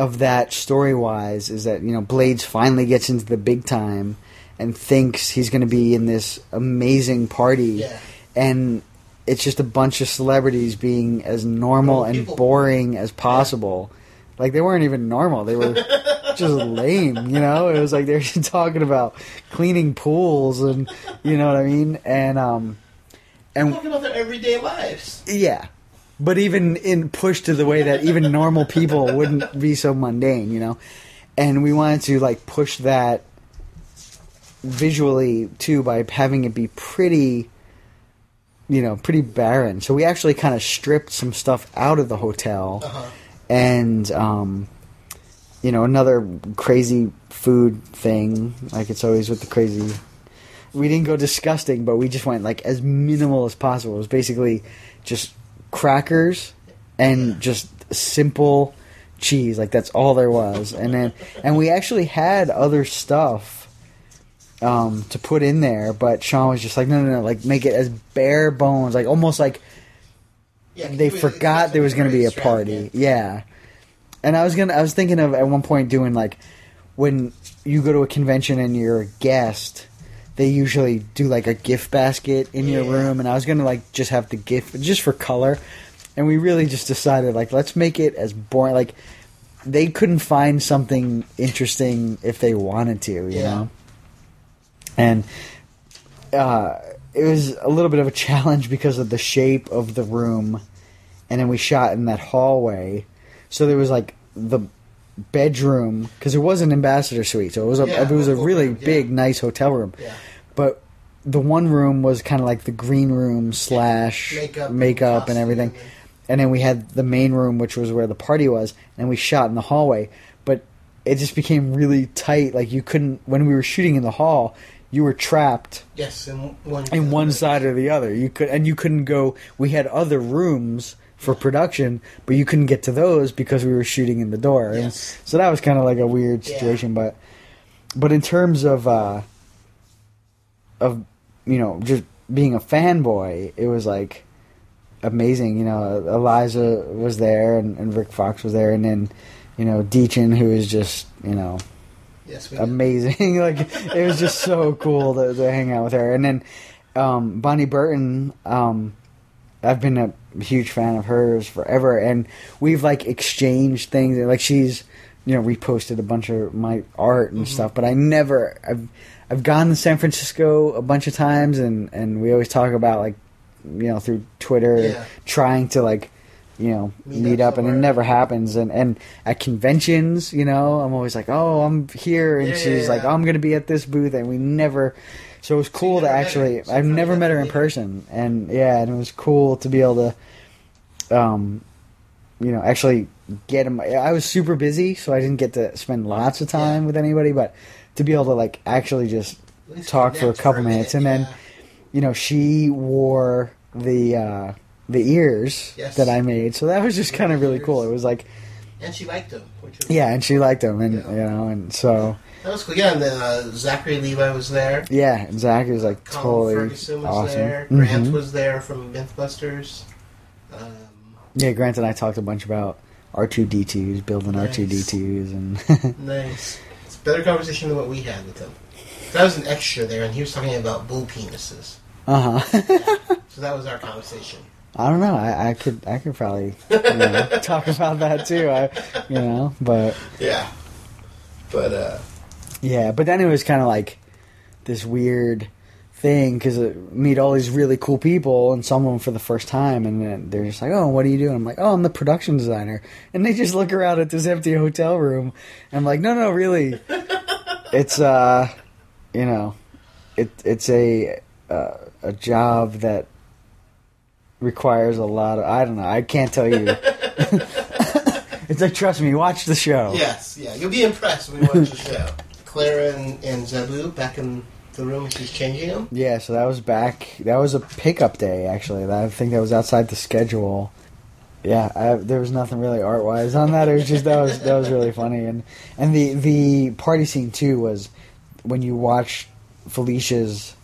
of that story wise is that you know Bladezz finally gets into the big time and thinks he's going to be in this amazing party,
Yeah.
and it's just a bunch of celebrities being as normal and
people.
boring as possible. Like they weren't even normal; they were just lame. You know, it was like they were talking about cleaning pools and you know what I mean. And um, and
Talking about their everyday lives.
yeah. But even in pushed to the way that even normal people wouldn't be so mundane, you know? And we wanted to like push that visually too by having it be pretty you know, pretty barren. So we actually kind of stripped some stuff out of the hotel. And um you know, another crazy food thing, like it's always with the crazy we didn't go disgusting, but we just went like as minimal as possible. It was basically just crackers and just simple cheese. Like that's all there was. And then and we actually had other stuff um, to put in there, but Sean was just like, no, no, no, like make it as bare bones, like almost like
Yeah,
they
was-
forgot there was going to be a party. Yeah, and I was gonna, I was thinking of at one point doing like when you go to a convention and you're a guest, they usually do like a gift basket in your
Yeah.
room, and I was gonna like just have the gift just for color, and we really just decided like let's make it as boring like. They couldn't find something interesting if they wanted to, you
Yeah.
know. And uh, it was a little bit of a challenge because of the shape of the room, and then we shot in that hallway. So there was like the bedroom because it was an ambassador suite, so it was a
Yeah,
it was a really
room, yeah.
big, nice hotel room.
Yeah.
But the one room was kind of like the green room slash
Makeup
makeup,
and
and everything.
and-
And then we had the main room, which was where the party was, and we shot in the hallway. But it just became really tight. Like you couldn't when we were shooting in the hall, you were trapped
Yes, in one,
in one side or the other. You could and you couldn't go. We had other rooms for production, but you couldn't get to those because we were shooting in the door. And so that was kind of like a weird
Yeah.
situation. But but in terms of uh, of you know just being a fanboy, it was like amazing. You know, Eliza was there and, and Rick Fox was there, and then you know Dichen, who is just you know
Yes,
amazing. like it was just so cool to, to hang out with her. And then um, Bonnie Burton, um, I've been a huge fan of hers forever, and we've like exchanged things. Like she's you know reposted a bunch of my art and mm-hmm. stuff, but I never I've I've gone to San Francisco a bunch of times, and and we always talk about like you know through Twitter
Yeah.
trying to like you know
Meet
meet,
up
up, and it never happens and and at conventions you know i'm always like oh i'm here and
Yeah, yeah,
she's like oh, i'm gonna be at this booth and we never so it was cool to actually i've never met her in person and yeah and it was cool to be able to um you know actually get him i was super busy so i didn't get to spend lots of time
Yeah.
with anybody but to be able to like actually just talk for a couple
a
minutes
minute,
and then you know, she wore the uh, the ears
Yes.
that I made, so that was just kind of really cool. It was like,
and she liked them.
Yeah, and she liked them, and
Yeah.
you know, and so
that was cool. Yeah, and then uh, Zachary Levi was there.
yeah, and Zach was like
Colin
totally
Ferguson was
awesome.
there. Grant
Mhm.
was there from MythBusters. Um,
Yeah, Grant and I talked a bunch about R two D twos, building R two D twos, and
nice. It's a better conversation than what we had with him. That was an extra there, and he was talking about bull penises.
uh huh.
So that was our conversation.
I don't know. I, I could I could probably you know, talk about that too. I you know, but
Yeah. But, uh,
Yeah, but then it was kind of like this weird thing because meet all these really cool people and some of them for the first time, and then they're just like, "Oh, what are you doing?" I'm like, "Oh, I'm the production designer," and they just look around at this empty hotel room. And I'm like, "No, no, really, it's uh, you know, it it's a uh, a job that." requires a lot of I don't know I can't tell you it's like trust me watch the show
yes, yeah, you'll be impressed when you watch the show. Clara and, and Zaboo back in the room, she's changing them.
Yeah, so that was back. That was a pickup day, actually. I think that was outside the schedule. Yeah, I, there was nothing really art wise on that. It was just that was that was really funny, and and the the party scene too was when you watch Felicia's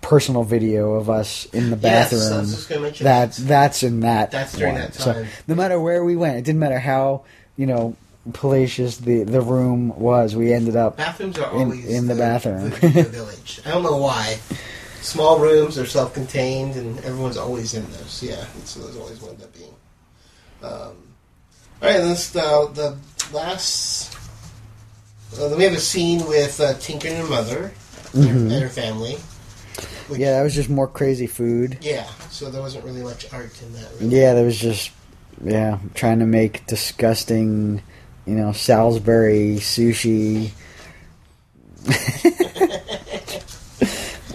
personal video of us in the
Yes,
bathroom.
mention
that
that.
that's in that.
That's during
one.
that
So no matter where we went, it didn't matter how you know palatious the the room was. We ended up
Bathrooms are
In-
always
in the bathroom.
The, the village. I don't know why. Small rooms are self-contained, and everyone's always in those. Yeah, so those always wind up being. Um, all right, this uh, the last. Uh, then we have a scene with uh, Tinker and her mother and her family. Which,
yeah, that was just more crazy food.
yeah. So there wasn't really much art in that. Really.
Yeah, there was just yeah, trying to make disgusting, you know, Salisbury sushi.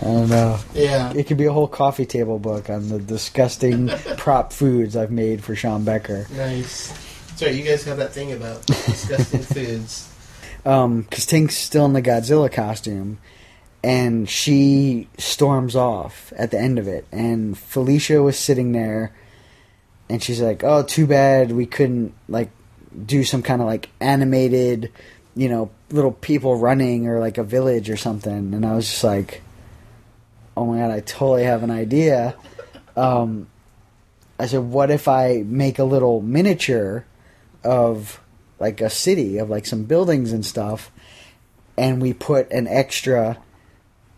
I don't know.
Yeah.
It could be a whole coffee table book on the disgusting prop foods I've made for Sean Becker.
Nice. Sorry. You guys have that thing about disgusting foods.
Um, cause Tink's still in the Godzilla costume, and she storms off at the end of it, and Felicia was sitting there, and she's like, "Oh, too bad we couldn't like do some kind of like animated, you know, little people running or like a village or something." And I was just like, "Oh my god, I totally have an idea." Um, I said, "What if I make a little miniature of like a city of like some buildings and stuff, and we put an extra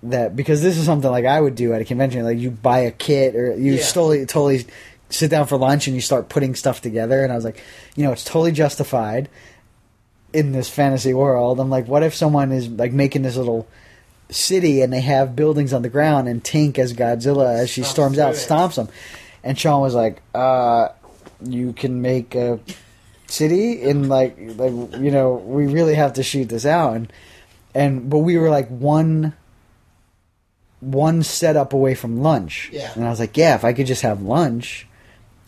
that because this is something like I would do at a convention, like you buy a kit or you
Yeah.
totally totally sit down for lunch and you start putting stuff together, and I was like, you know, it's totally justified in this fantasy world. I'm like, what if someone is like making this little city and they have buildings on the ground and Tink as Godzilla as she
Stomps
storms out stomps them, and Sean was like, uh, you can make a city in like like you know we really have to shoot this out and and but we were like one one setup away from lunch
Yeah.
and i was like yeah if i could just have lunch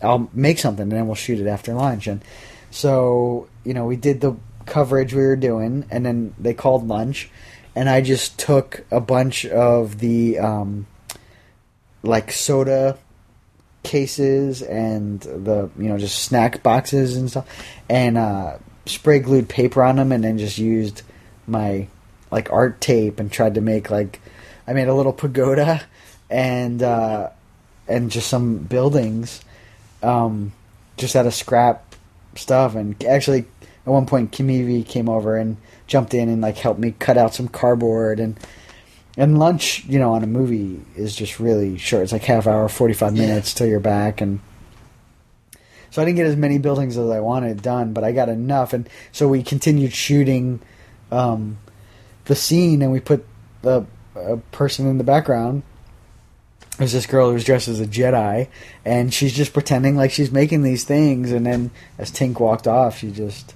i'll make something and then we'll shoot it after lunch. And so you know we did the coverage we were doing and then they called lunch. And i just took a bunch of the um like soda cases and the you know just snack boxes and stuff and uh spray glued paper on them and then just used my like art tape and tried to make like I made a little pagoda and uh and just some buildings, um, just out of scrap stuff. And actually, at one point, Kim Evey came over and jumped in and like helped me cut out some cardboard and. And lunch, you know, on a movie is just really short. It's like half hour, forty five minutes till you're back, and so I didn't get as many buildings as I wanted done, but I got enough, and so we continued shooting um, the scene, and we put the a person in the background. There's this girl who's dressed as a Jedi, and she's just pretending like she's making these things, and then as Tink walked off, she just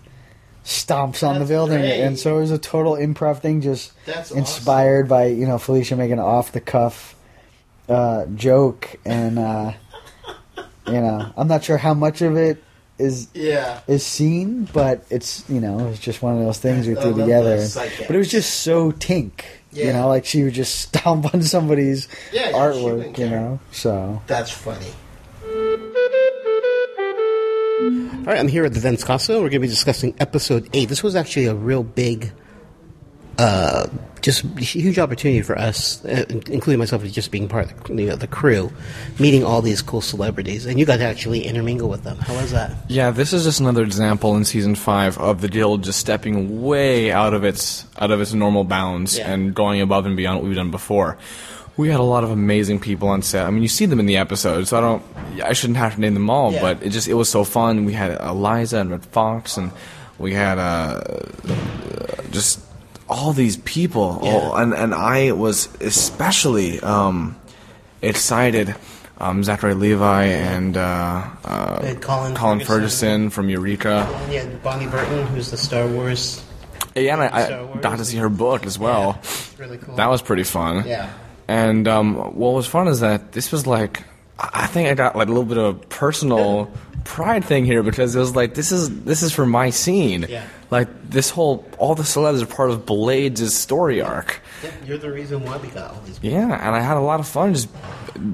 stomps on the building,
great.
and so it was a total improv thing, just
That's
inspired by you know Felicia making an off the cuff uh, joke, and uh, you know I'm not sure how much of it is
Yeah.
is seen, but it's you know it's just one of those things we
I
threw
uh,
together.
those.
But it was just so tink, you know, like she would just stomp on somebody's
Yeah, yeah,
artwork, you know. So
That's funny. All right, I'm here at the Vince Caso. We're going to be discussing episode eight. This was actually a real big, uh, just huge opportunity for us, uh, including myself, just being part of the, you know, the crew, meeting all these cool celebrities, and you got to actually intermingle with them. How was that?
Yeah, this is just another example in season five of the deal just stepping way out of its out of its normal bounds
Yeah.
and going above and beyond what we've done before. We had a lot of amazing people on set. I mean, you see them in the episodes, so I don't, I shouldn't have to name them all,
Yeah.
but it just it was so fun. We had Eliza and Rick Fox, and we had uh, just all these people, all, and and I was especially um, excited. Um, Zachary Levi and uh, uh,
Colin
Colin
Ferguson.
Ferguson from Eureka.
Yeah, Bonnie Burton, who's the Star Wars.
Yeah, and I, I got to see her book as well.
Really cool.
That was pretty fun.
Yeah.
And um, what was fun is that this was like, I I think I got like a little bit of personal pride thing here because it was like this is this is for my scene.
Yeah.
Like this whole all the celebs are part of Bladezz' story arc.
Yep, you're the reason why we got all these.
Yeah, and I had a lot of fun just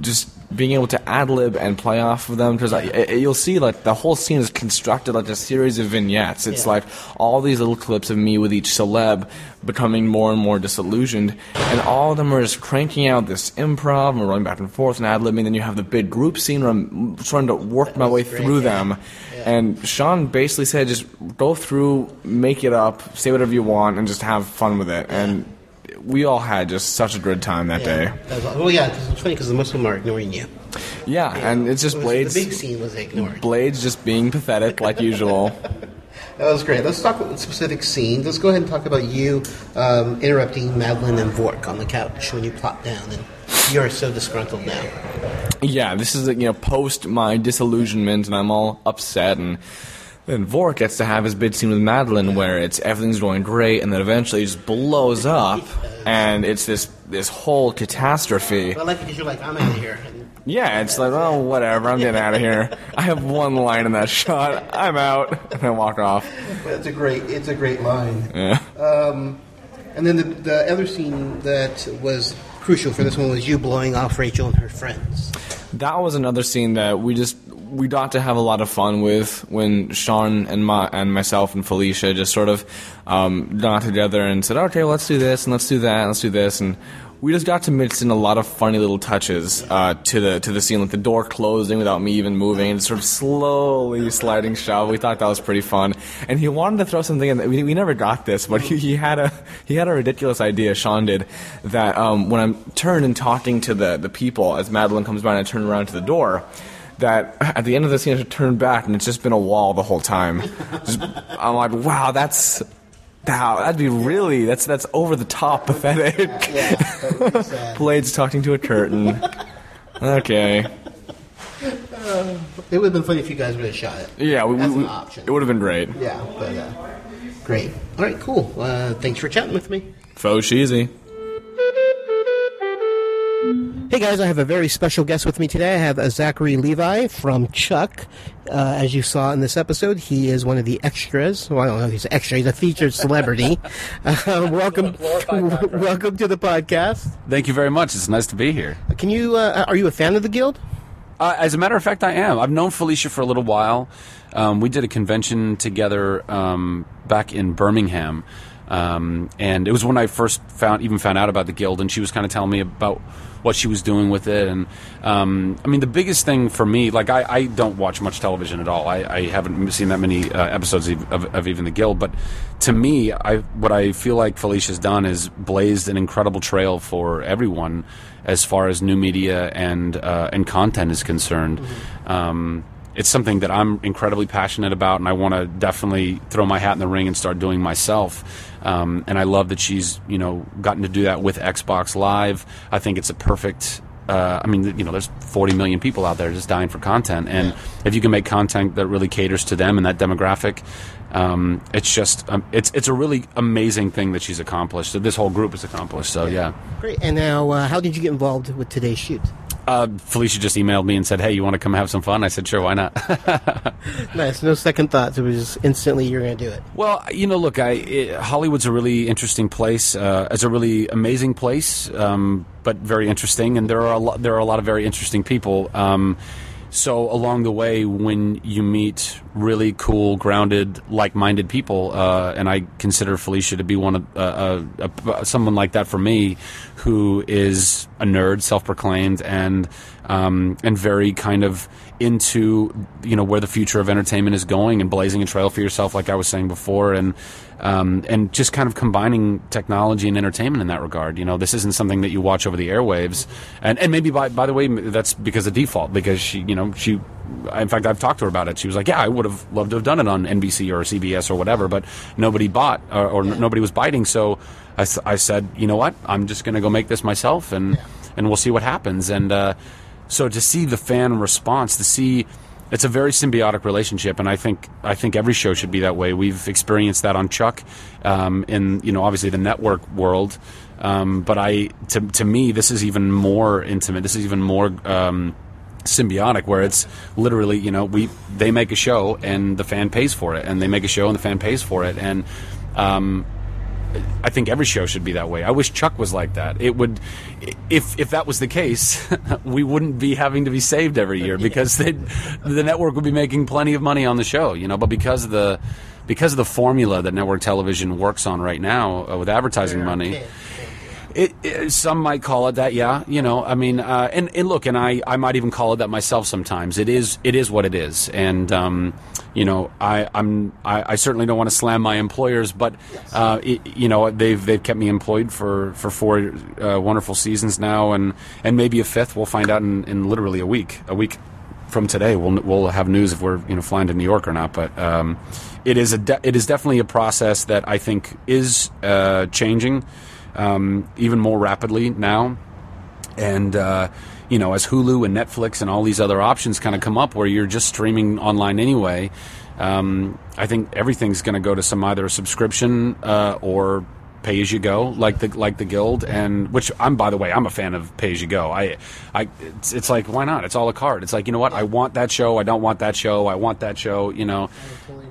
just being able to ad lib and play off of them because you'll see like the whole scene is constructed like a series of vignettes. It's
Yeah.
like all these little clips of me with each celeb becoming more and more disillusioned, and all of them are just cranking out this improv and running back and forth and ad libbing. Then you have the big group scene where I'm trying to work my way
great,
through
yeah.
them. And Sean basically said, just go through, make it up, say whatever you want, and just have fun with it. And we all had just such a good time that day.
That was, well, yeah, it's funny because most of them are ignoring you.
Yeah, and it's just
It was-
Bladezz.
The big scene was ignored.
Bladezz just being pathetic like usual.
That was great. Let's talk about specific scenes. Let's go ahead and talk about you um, interrupting Madeline and Vork on the couch when you plop down, and you're so disgruntled now.
Yeah, this is you know post my disillusionment, and I'm all upset, and then Vork gets to have his big scene with Madeline where it's everything's going great, and then eventually it just blows up, and it's this this whole catastrophe.
But I like it because you're like, I'm out of here. And
Yeah, it's like oh whatever, I'm getting out of here. I have one line in that shot. I'm out, and I walk off.
it's a great, it's a great line.
Yeah.
Um, and then the, the other scene that was crucial for this one was you blowing off Rachel and her friends.
That was another scene that we just we got to have a lot of fun with when Sean and my and myself and Felicia just sort of um, got together and said, "Okay, let's do this and let's do that and let's do this," and we just got to mix in a lot of funny little touches uh, to the to the scene, like the door closing without me even moving and sort of slowly sliding shut. We thought that was pretty fun, and he wanted to throw something in. We, we never got this, but he, he had a he had a ridiculous idea. Sean did that um, when I'm turned and talking to the the people as Madeline comes by and I turn around to the door that at the end of the scene I should turn back and it's just been a wall the whole time. Just, I'm like, wow, that's wow, that'd be really that's that's over the top pathetic. Bladezz talking to a curtain. Okay.
It would have been funny if you guys would have shot it.
Yeah, we,
That's
we,
an option.
it would have been great.
Yeah, but uh, great. All right, cool. Uh, thanks for chatting with me.
Faux cheesy.
Hey guys, I have a very special guest with me today. I have uh, Zachary Levi from Chuck. Uh, as you saw in this episode, he is one of the extras. Well, I don't know if he's an extra. He's a featured celebrity. uh, welcome, welcome to the podcast.
Thank you very much. It's nice to be here.
Can you? Uh, are you a fan of the guild?
Uh, as a matter of fact, I am. I've known Felicia for a little while. Um, we did a convention together um, back in Birmingham Um, and it was when I first found even found out about the guild, and she was kind of telling me about what she was doing with it. And um, I mean, the biggest thing for me, like I, I don't watch much television at all. I, I haven't seen that many uh, episodes of, of, of even the Guild. But to me, I what I feel like Felicia's done is blazed an incredible trail for everyone as far as new media and uh, and content is concerned. Um, it's something that I'm incredibly passionate about, and I want to definitely throw my hat in the ring and start doing myself. Um, and I love that she's you know gotten to do that with Xbox Live. I think it's a perfect. Uh, I mean, you know, there's 40 million people out there just dying for content, and if you can make content that really caters to them and that demographic, um, it's just um, it's it's a really amazing thing that she's accomplished. That this whole group has accomplished. So yeah.
Great. And now, uh, how did you get involved with today's shoot?
Uh, Felicia just emailed me and said, "Hey, you want to come have some fun?" I said, "Sure, why not?"
Nice. No second thoughts. It was just instantly you're going to do it.
Well, you know, look, I it, Hollywood's a really interesting place. Uh, it's a really amazing place, um, but very interesting, and there are a lot, there are a lot of very interesting people. Um, so along the way, when you meet really cool, grounded, like-minded people, uh, and I consider Felicia to be one of uh, uh, someone like that for me, who is a nerd, self-proclaimed, and um, and very kind of into you know where the future of entertainment is going and blazing a trail for yourself, like I was saying before, and um, and just kind of combining technology and entertainment in that regard. You know, this isn't something that you watch over the airwaves, and and maybe by by the way, that's because of default, because she you know she. In fact, I've talked to her about it. She was like, "Yeah, I would have loved to have done it on NBC or CBS or whatever, but nobody bought or, or nobody was biting." So I, I said, "You know what? I'm just going to go make this myself, and and we'll see what happens." And uh, so to see the fan response, to see it's a very symbiotic relationship, and I think I think every show should be that way. We've experienced that on Chuck, um, in you know obviously the network world, um, but I to to me this is even more intimate. This is even more. Um, symbiotic where it's literally you know we they make a show and the fan pays for it and they make a show and the fan pays for it and um, I think every show should be that way. I wish Chuck was like that. It would, if if that was the case, we wouldn't be having to be saved every year because the network would be making plenty of money on the show, you know. But because of the because of the formula that network television works on right now uh, with advertising money, it, it, some might call it that, yeah. You know, I mean, uh, and, and look, and I, I might even call it that myself sometimes. It is it is what it is, and um, you know, I I'm I, I certainly don't want to slam my employers, but uh, it, you know, they've they've kept me employed for for four uh, wonderful seasons now, and and maybe a fifth. We'll find out in, in literally a week. A week from today, we'll we'll have news if we're you know flying to New York or not. But um, it is a de- it is definitely a process that I think is uh, changing um, even more rapidly now. And uh, you know, as Hulu and Netflix and all these other options kind of come up, where you're just streaming online anyway, um, I think everything's going to go to some either subscription uh, or pay as you go, like the like the Guild, and which I'm by the way, I'm a fan of pay as you go. I, I, it's, it's like why not? It's all a card. It's like you know what? I want that show. I don't want that show. I want that show. You know,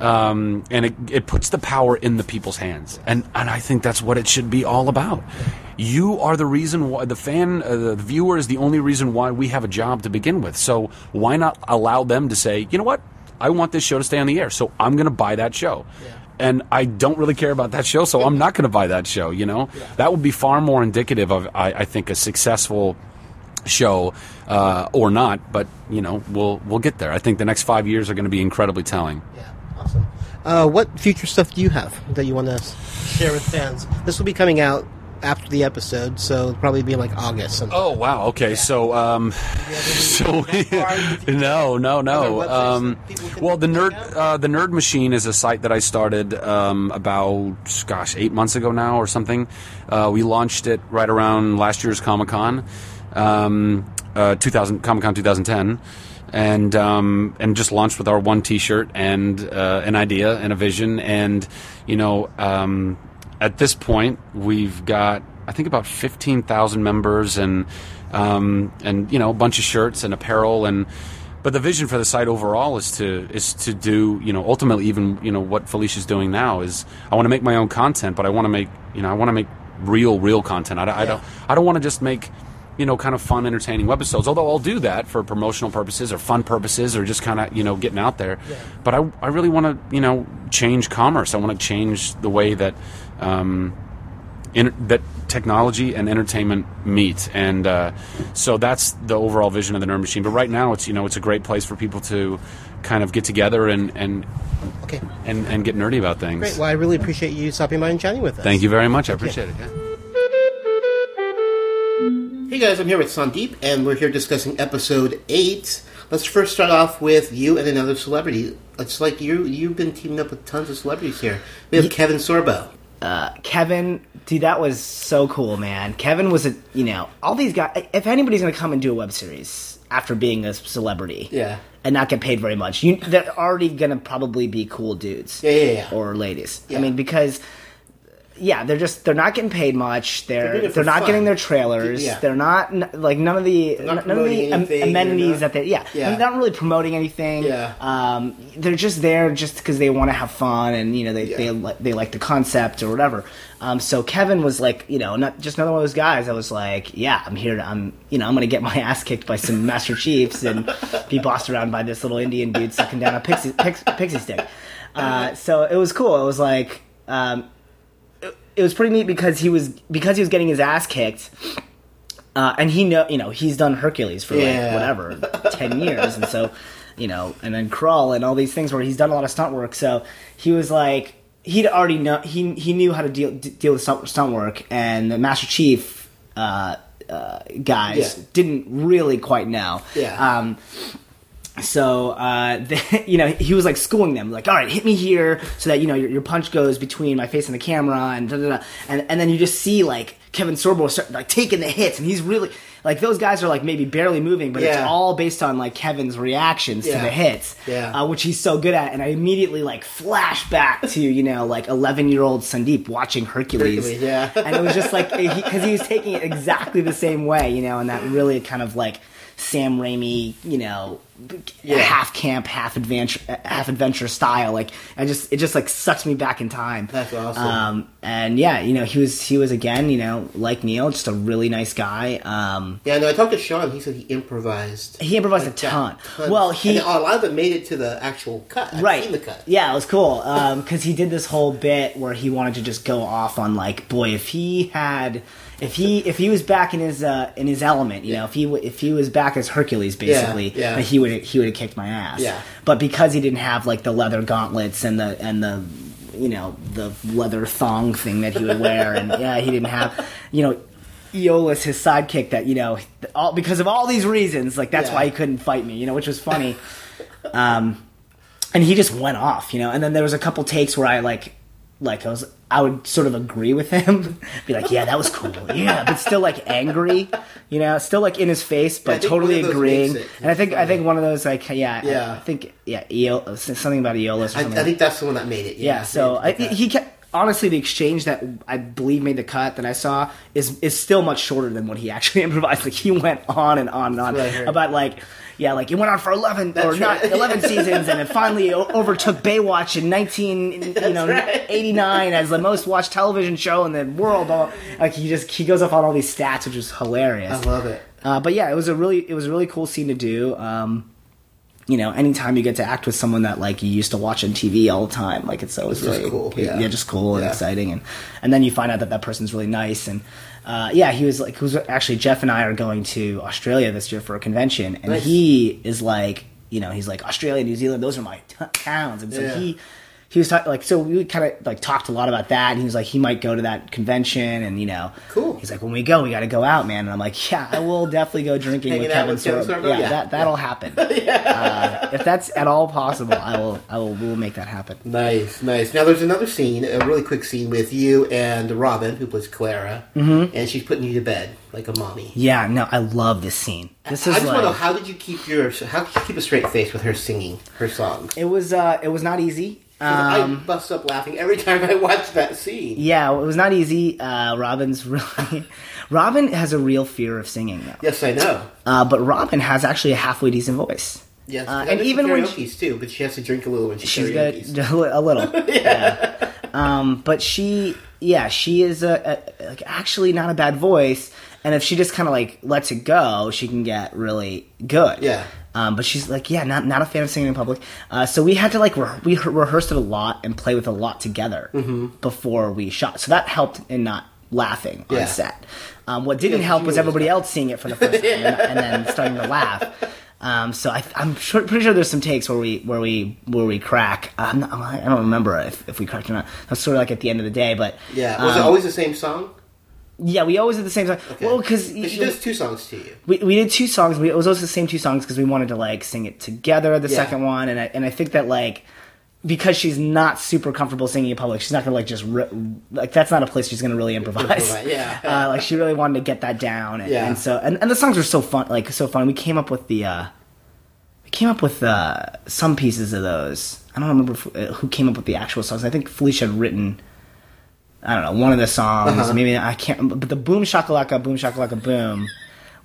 um, and it, it puts the power in the people's hands, and and I think that's what it should be all about. You are the reason why the fan, uh, the viewer is the only reason why we have a job to begin with. So why not allow them to say, you know what? I want this show to stay on the air, so I'm going to buy that show. And I don't really care about that show, so I'm not going to buy that show. You know, that would be far more indicative of, I, I think, a successful show uh, or not. But you know, we'll we'll get there. I think the next five years are going to be incredibly telling. Yeah, awesome.
Uh, what future stuff do you have that you want to share with fans? This will be coming out after the episode, so it'll probably be in like August. sometime.
Oh wow! Okay, so um, so no, no, no. Um, well, the nerd uh, the Nerd Machine is a site that I started um, about gosh eight months ago now or something. Uh, we launched it right around last year's Comic Con, um, uh, 2000 Comic Con 2010. And um, and just launched with our one T-shirt and uh, an idea and a vision, and you know, um, at this point we've got I think about fifteen thousand members and um, and you know a bunch of shirts and apparel and but the vision for the site overall is to is to do you know ultimately even you know what Felicia's doing now is I want to make my own content but I want to make you know I want to make real real content. I, I don't I don't want to just make you know, kind of fun, entertaining webisodes. Although I'll do that for promotional purposes or fun purposes or just kind of, you know, getting out there. But I, I really want to, you know, change commerce. I want to change the way that, um, in, that technology and entertainment meet. And uh, so that's the overall vision of the Nerd Machine. But right now, it's, you know, it's a great place for people to kind of get together and, and,
Okay.
and, and get nerdy about things.
Great. Well, I really appreciate you stopping by and chatting with us.
Thank you very much. I
you.
appreciate it. Yeah.
Hey guys, I'm here with Sandeep, and we're here discussing episode eight. Let's first start off with you and another celebrity. It's like you you've been teaming up with tons of celebrities here. We have Kevin Sorbo.
Uh, Kevin, dude, that was so cool, man. Kevin was a, you know, all these guys. If anybody's gonna come and do a web series after being a celebrity,
Yeah.
and not get paid very much, you they're already gonna probably be cool dudes,
Yeah, yeah, yeah.
or ladies.
Yeah.
I mean, because. Yeah, they're just they're not getting paid much.
They're
They're they're, not
fun.
getting their trailers.
Yeah.
They're not like none of the none of the
anything,
amenities
not-
that they yeah,
Yeah.
they're not really promoting anything.
Yeah.
Um, they're just there just because they want to have fun and you know they they li- they like the concept or whatever. Um, so Kevin was like you know not just another one of those guys. I was like yeah I'm here to I'm you know I'm gonna get my ass kicked by some Master Chiefs and be bossed around by this little Indian dude sucking down a pixie pix, pixie stick. Uh, so it was cool. It was like. Um, it was pretty neat because he was because he was getting his ass kicked, uh, and he know you know he's done Hercules for
Yeah.
like whatever ten years, and so you know, and then Crawl and all these things where he's done a lot of stunt work. So he was like he'd already know he he knew how to deal d- deal with stunt, stunt work, and the Master Chief uh, uh, guys
Yeah.
didn't really quite know.
Yeah.
Um, so uh, they, you know he was like schooling them like all right hit me here so that you know your, your punch goes between my face and the camera and da, da, da. and and then you just see like Kevin Sorbo start like taking the hits and he's really like those guys are like maybe barely moving but it's all based on like Kevin's reactions
Yeah.
to the hits
Yeah.
uh, which he's so good at and I immediately like flash back to you know like 11 year old Sandeep watching Hercules,
Hercules, yeah.
and it was just like because he, was taking it exactly the same way you know and that really kind of like Sam Raimi, you know,
Yeah.
half camp, half adventure, half adventure style. Like I just, it just like sucks me back in time.
That's awesome.
Um, and yeah, you know, he was, he was again, you know, like Neil, just a really nice guy. Um,
Yeah, no, I talked to Sean. He said he improvised.
he improvised
like
a ton.
Tons.
Well, he
And a lot of it made it to the actual cut. I've
right
the cut.
yeah it was cool because he did this whole bit where he wanted to just go off on like boy if he had if he if he was back in his uh, in his element you know if he if he was back as Hercules basically
yeah.
then he would he would have kicked my ass
Yeah.
but because he didn't have like the leather gauntlets and the and the you know the leather thong thing that he would wear and yeah he didn't have you know Iolaus, his sidekick, that you know, all because of all these reasons, like that's
Yeah.
why he couldn't fight me, you know, which was funny. um, and he just went off, you know. And then there was a couple takes where I like, like I was, I would sort of agree with him, be like, "Yeah, that was cool, yeah," but still like angry, you know, still like in his face, but
think
totally
one of those
agreeing. And I think I think one of those like, yeah, I-
Yeah.
I, think yeah, Eol, something about Iolaus
I. I think that's the one that made it.
Yeah, so I, he kept honestly the exchange that I believe made the cut that I saw is is still much shorter than what he actually improvised. Like he went on and on and on
That's heard.
about like yeah, like it went on for eleven or
That's
not eleven seasons, and it finally overtook Baywatch in nineteen you know
right.
eighty nine as the most watched television show in the world. All- Like he just he goes off on all these stats, which is hilarious.
I love it.
Uh, but yeah, it was a really it was a really cool scene to do. Um, you know, anytime you get to act with someone that like you used to watch on TV all the time, like it's always
It's
really
cool, yeah.
just cool and exciting, and and then you find out that that person's really nice, and uh, yeah, he was like, he was actually Jeff and I are going to Australia this year for a convention, and
Nice.
he is like, you know, he's like Australia, New Zealand, those are my t- towns, and so
Yeah.
he. He was talking like so. We kind of like talked a lot about that, and he was like, he might go to that convention, and you know,
Cool.
He's like, when we go, we got to go out, man. And I'm like, yeah, I will definitely go drinking with Kevin
with Kevin
Sorbo. Yeah,
Yeah.
that that'll happen. uh, if that's at all possible, I will. I will. We will make that happen.
Nice, nice. Now there's another scene, a really quick scene with you and Robin, who plays Clara, mm-hmm. and she's putting you to bed like a mommy.
Yeah, no, I love this scene. This
I
is I
just want to know how did you keep your how did you keep a straight face with her singing her songs?
it was. Uh, it was not easy.
I
Um,
bust up laughing every time I watch that scene.
yeah, it was not easy. Uh, Robin's really. Robin has a real fear of singing, though.
Yes, I know.
Uh, but Robin has actually a halfway decent voice.
Yes,
Uh, and even when
she's too, but she has to drink a little when she
she's got a little yeah, um but she yeah she is a, a like actually not a bad voice and if she just kind of like lets it go, she can get really good.
Yeah.
Um, but she's like, yeah, not not a fan of singing in public. Uh, so we had to like re- we re- rehearsed it a lot and play with a lot together
Mhm.
before we shot. So that helped in not laughing on
Yeah.
set. Um, what didn't
Yeah,
help was everybody else seeing it for the first time and, and then starting to laugh. Um, so I, I'm sure, pretty sure there's some takes where we where we where we crack. Not, I don't remember if, if we cracked or not. That's sort of like at the end of the day, but
Yeah. Was it
um,
always the same song?
Yeah, we always did the same song. Well, because
she does two songs to you.
we, we did two songs. We, it was also the same two songs because we wanted to like sing it together. The
Yeah.
second one, and I, and I think that like because she's not super comfortable singing in public, she's not gonna like just ri- like that's not a place she's gonna really improvise.
Yeah.
uh, like she really wanted to get that down, and,
Yeah.
and so and, and the songs were so fun, like so fun. We came up with the uh, we came up with uh, some pieces of those. I don't remember uh, who came up with the actual songs. I think Felicia had written. I don't know one of the songs.
Uh-huh.
Maybe I can't. But the boom shakalaka boom shakalaka boom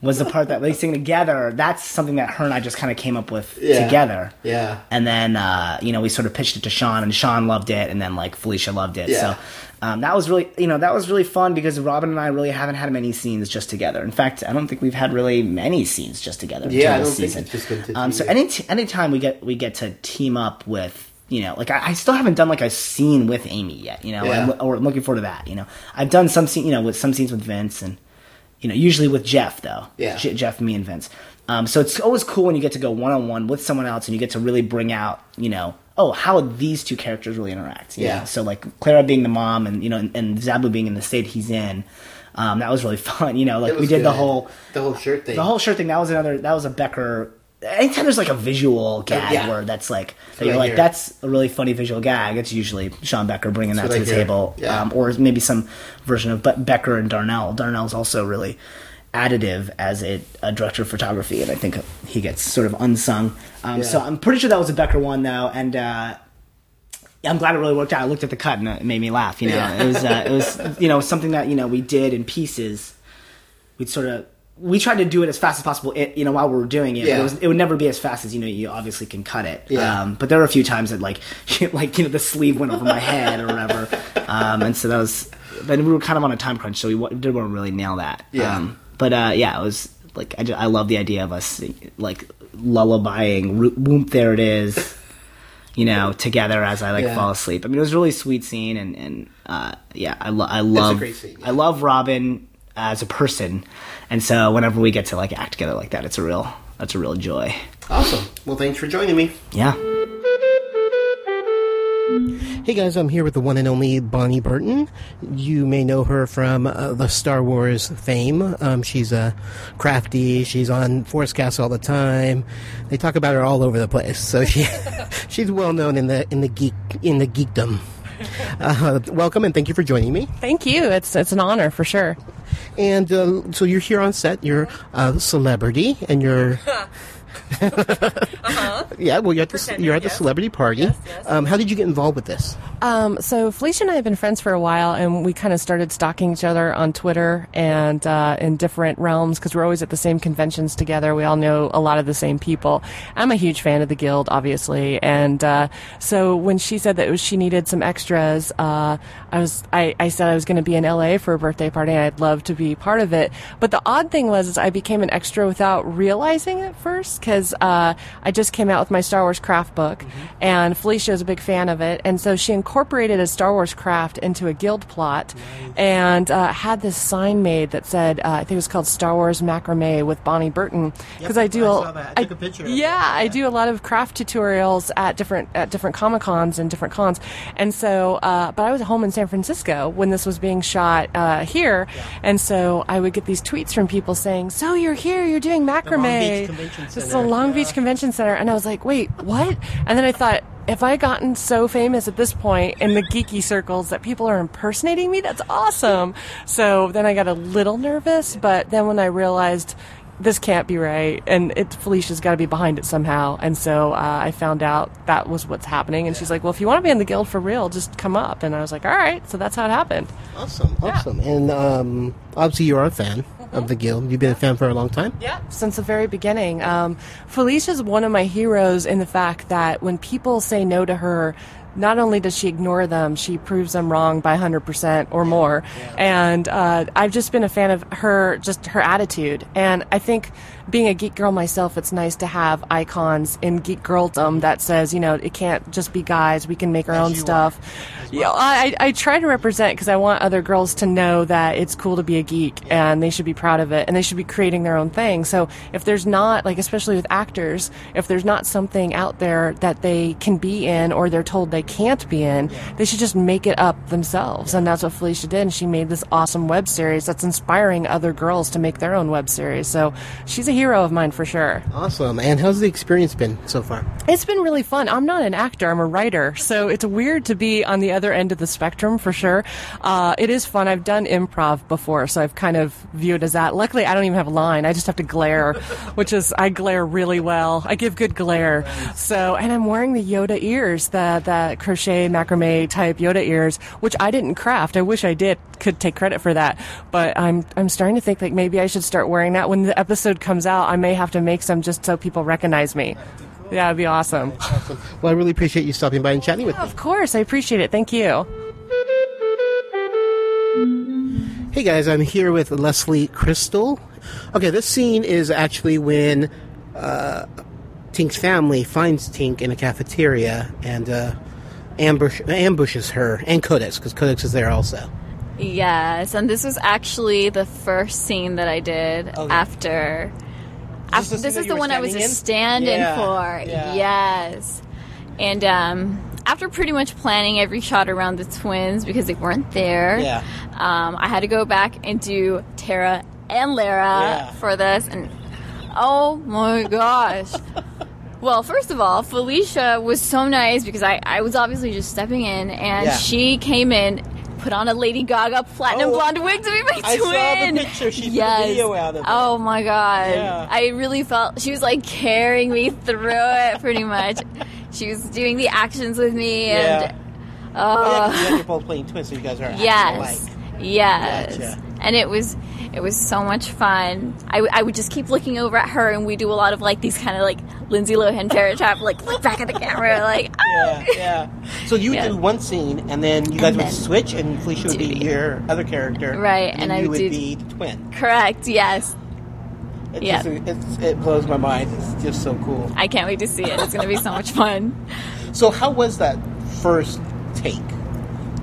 was the part that they sing together. That's something that her and I just kind of came up with
Yeah.
together.
Yeah.
And then uh, you know we sort of pitched it to Sean, and Sean loved it, and then like Felicia loved it.
Yeah.
So um, that was really you know that was really fun because Robin and I really haven't had many scenes just together. In fact, I don't think we've had really many scenes just together.
Yeah, I
this
don't think
season.
it's just been to
um, so any t- anytime we get we get to team up with. You know, like I, I still haven't done like a scene with Amy yet. You know,
Yeah.
I'm, or I'm looking forward to that. You know, I've done some scene, you know, with some scenes with Vince, and you know, usually with Jeff though.
Yeah.
Je- Jeff, me, and Vince. Um, so it's always cool when you get to go one on one with someone else, and you get to really bring out, you know, oh, how these two characters really interact.
Yeah.
know? So like Clara being the mom, and you know, and, and Zaboo being in the state he's in. Um, that was really fun. You know, like we did the whole
the whole shirt thing.
the whole shirt thing. That was another. That was a Becker. Anytime there's like a visual gag
yeah.
where that's like
That's
that you're
I
like
hear.
that's a really funny visual gag. It's usually Sean Becker bringing
That's
that to
what
the
hear.
table,
Yeah.
um, or maybe some version of but Becker and Darnell. Darnell's also really additive as a, a director of photography, and I think he gets sort of unsung. Um,
Yeah.
So I'm pretty sure that was a Becker one though, and. Uh, I'm glad it really worked out. I looked at the cut and it made me laugh. You know, it was uh, it was you know something that you know we did in pieces. We'd sort of we tried to do it as fast as possible. It, you know, while we were doing it,
Yeah.
it, was, it would never be as fast as you know. You obviously can cut it.
Yeah.
Um, but there were a few times that like like you know the sleeve went over my head or whatever, um, and so that was. Then we were kind of on a time crunch, so we didn't want to really nail that.
Yeah.
Um, but uh, yeah, it was like I, ju- I love the idea of us like lullabying. "Ro- Whoop, there it is you know, together as I like
Yeah.
fall asleep. I mean, it was a really sweet scene, and and uh, yeah, I, lo- I love
scene, yeah.
I love Robin as a person, and so whenever we get to like act together like that, it's a real that's a real joy.
Awesome. Well, thanks for joining me.
Yeah.
Hey guys, I'm here with the one and only Bonnie Burton. You may know her from uh, the Star Wars fame. Um, she's uh, crafty. She's on Forcecast all the time. They talk about her all over the place. So she she's well known in the in the geek in the geekdom. Uh, welcome and thank you for joining me.
Thank you. It's it's an honor for sure.
And uh, so you're here on set. You're a celebrity, and you're. Yeah, well, you're at the you're at the celebrity party. Um, how did you get involved with this?
Um, so Felicia and I have been friends for a while, and we kind of started stalking each other on Twitter and uh, in different realms because we're always at the same conventions together. We all know a lot of the same people. I'm a huge fan of the Guild, obviously, and uh, so when she said that it was, she needed some extras, uh, I was I, I said I was going to be in LA for a birthday party, and I'd love to be part of it. But the odd thing was, is I became an extra without realizing it first because uh, I just came out with my Star Wars craft book, and Felicia is a big fan of it, and so she incorporated a Star Wars craft into a guild plot, and uh, had this sign made that said, uh, I think it was called Star Wars macrame with Bonnie Burton, because I do. a- I- yeah, I do a lot of craft tutorials at different at different comic cons and different cons, and so. Uh, but I was home in San Francisco when this was being shot uh, here, and so I would get these tweets from people saying, "So you're here? You're doing macrame?" This is the Long Beach Convention Center, and I was like, "Wait, what?" And then I thought. If I gotten so famous at this point in the geeky circles that people are impersonating me, that's awesome. So then I got a little nervous, but then when I realized this can't be right, and it Felicia's got to be behind it somehow. And so uh, I found out that was what's happening, and she's like, "Well, if you want to be in the guild for real, just come up." And I was like, "All right." So that's how it happened.
Awesome, awesome. And um, obviously, you're a fan. Of the guild. You've been a fan for a long time.
Yeah, since the very beginning. Um, Felicia's one of my heroes in the fact that when people say no to her, not only does she ignore them, she proves them wrong by 100% or more. And uh, I've just been a fan of her, just her attitude. And I think being a geek girl myself, it's nice to have icons in geek girldom that says, you know, it can't just be guys. We can make our own stuff. Yeah, I, I try to represent because I want other girls to know that it's cool to be a geek and they should be proud of it and they should be creating their own thing. So if there's not, like, especially with actors, if there's not something out there that they can be in or they're told they can't be in, they should just make it up themselves. And that's what Felicia did. And she made this awesome web series that's inspiring other girls to make their own web series. So she's a hero of mine for sure.
Awesome. And how's the experience been so far?
It's been really fun. I'm not an actor, I'm a writer. So it's weird to be on the other end of the spectrum for sure. Uh, it is fun. I've done improv before, so I've kind of viewed as that. Luckily, I don't even have a line. I just have to glare, which is, I glare really well. I give good glare. So, and I'm wearing the Yoda ears, the, the crochet macrame type Yoda ears, which I didn't craft. I wish I did, could take credit for that. But I'm, I'm starting to think like maybe I should start wearing that when the episode comes out. I may have to make some just so people recognize me. Yeah, it'd be awesome.
Well, I really appreciate you stopping by and chatting with me.
Of course, I appreciate it. Thank you.
Hey guys, I'm here with Leslie Crystal. Okay, this scene is actually when uh, Tink's family finds Tink in a cafeteria and uh, ambush ambushes her and Codex because Codex is there also.
Yes, and this was actually the first scene that I did after.
Is
after
scene
this is the one I was a
standing in? Yeah,
for.
yeah.
Yes, and um, after pretty much planning every shot around the twins because they weren't there,
Yeah.
um, I had to go back and do Tara and Lara
Yeah.
for this, and oh my gosh. Well, first of all, Felicia was so nice because I, I was obviously just stepping in, and
Yeah.
she came in, put on a Lady Gaga platinum
Oh,
blonde wig to be my
I
twin.
saw the picture. She
yes.
video out of it.
Oh my god!
Yeah.
I really felt she was like carrying me through it, pretty much. she was doing the actions with me,
Yeah.
and
Oh, yeah,
uh,
you guys are both playing twins, so you guys are
Yes. Yes.
Gotcha.
And it was it was so much fun. I, w- I would just keep looking over at her, and we do a lot of like these kind of like Lindsay Lohan Parent Trap, like look back at the camera, like
Yeah, ah! yeah. So you
Yeah.
do one scene, and then you guys would switch, and Felicia would be your other character,
Right,
And,
and I
you
would do-
be the twin.
correct. Yes,
It
Yeah.
just, it's, it blows my mind. It's just so cool.
I can't wait to see it. It's gonna be so much fun.
So how was that first take?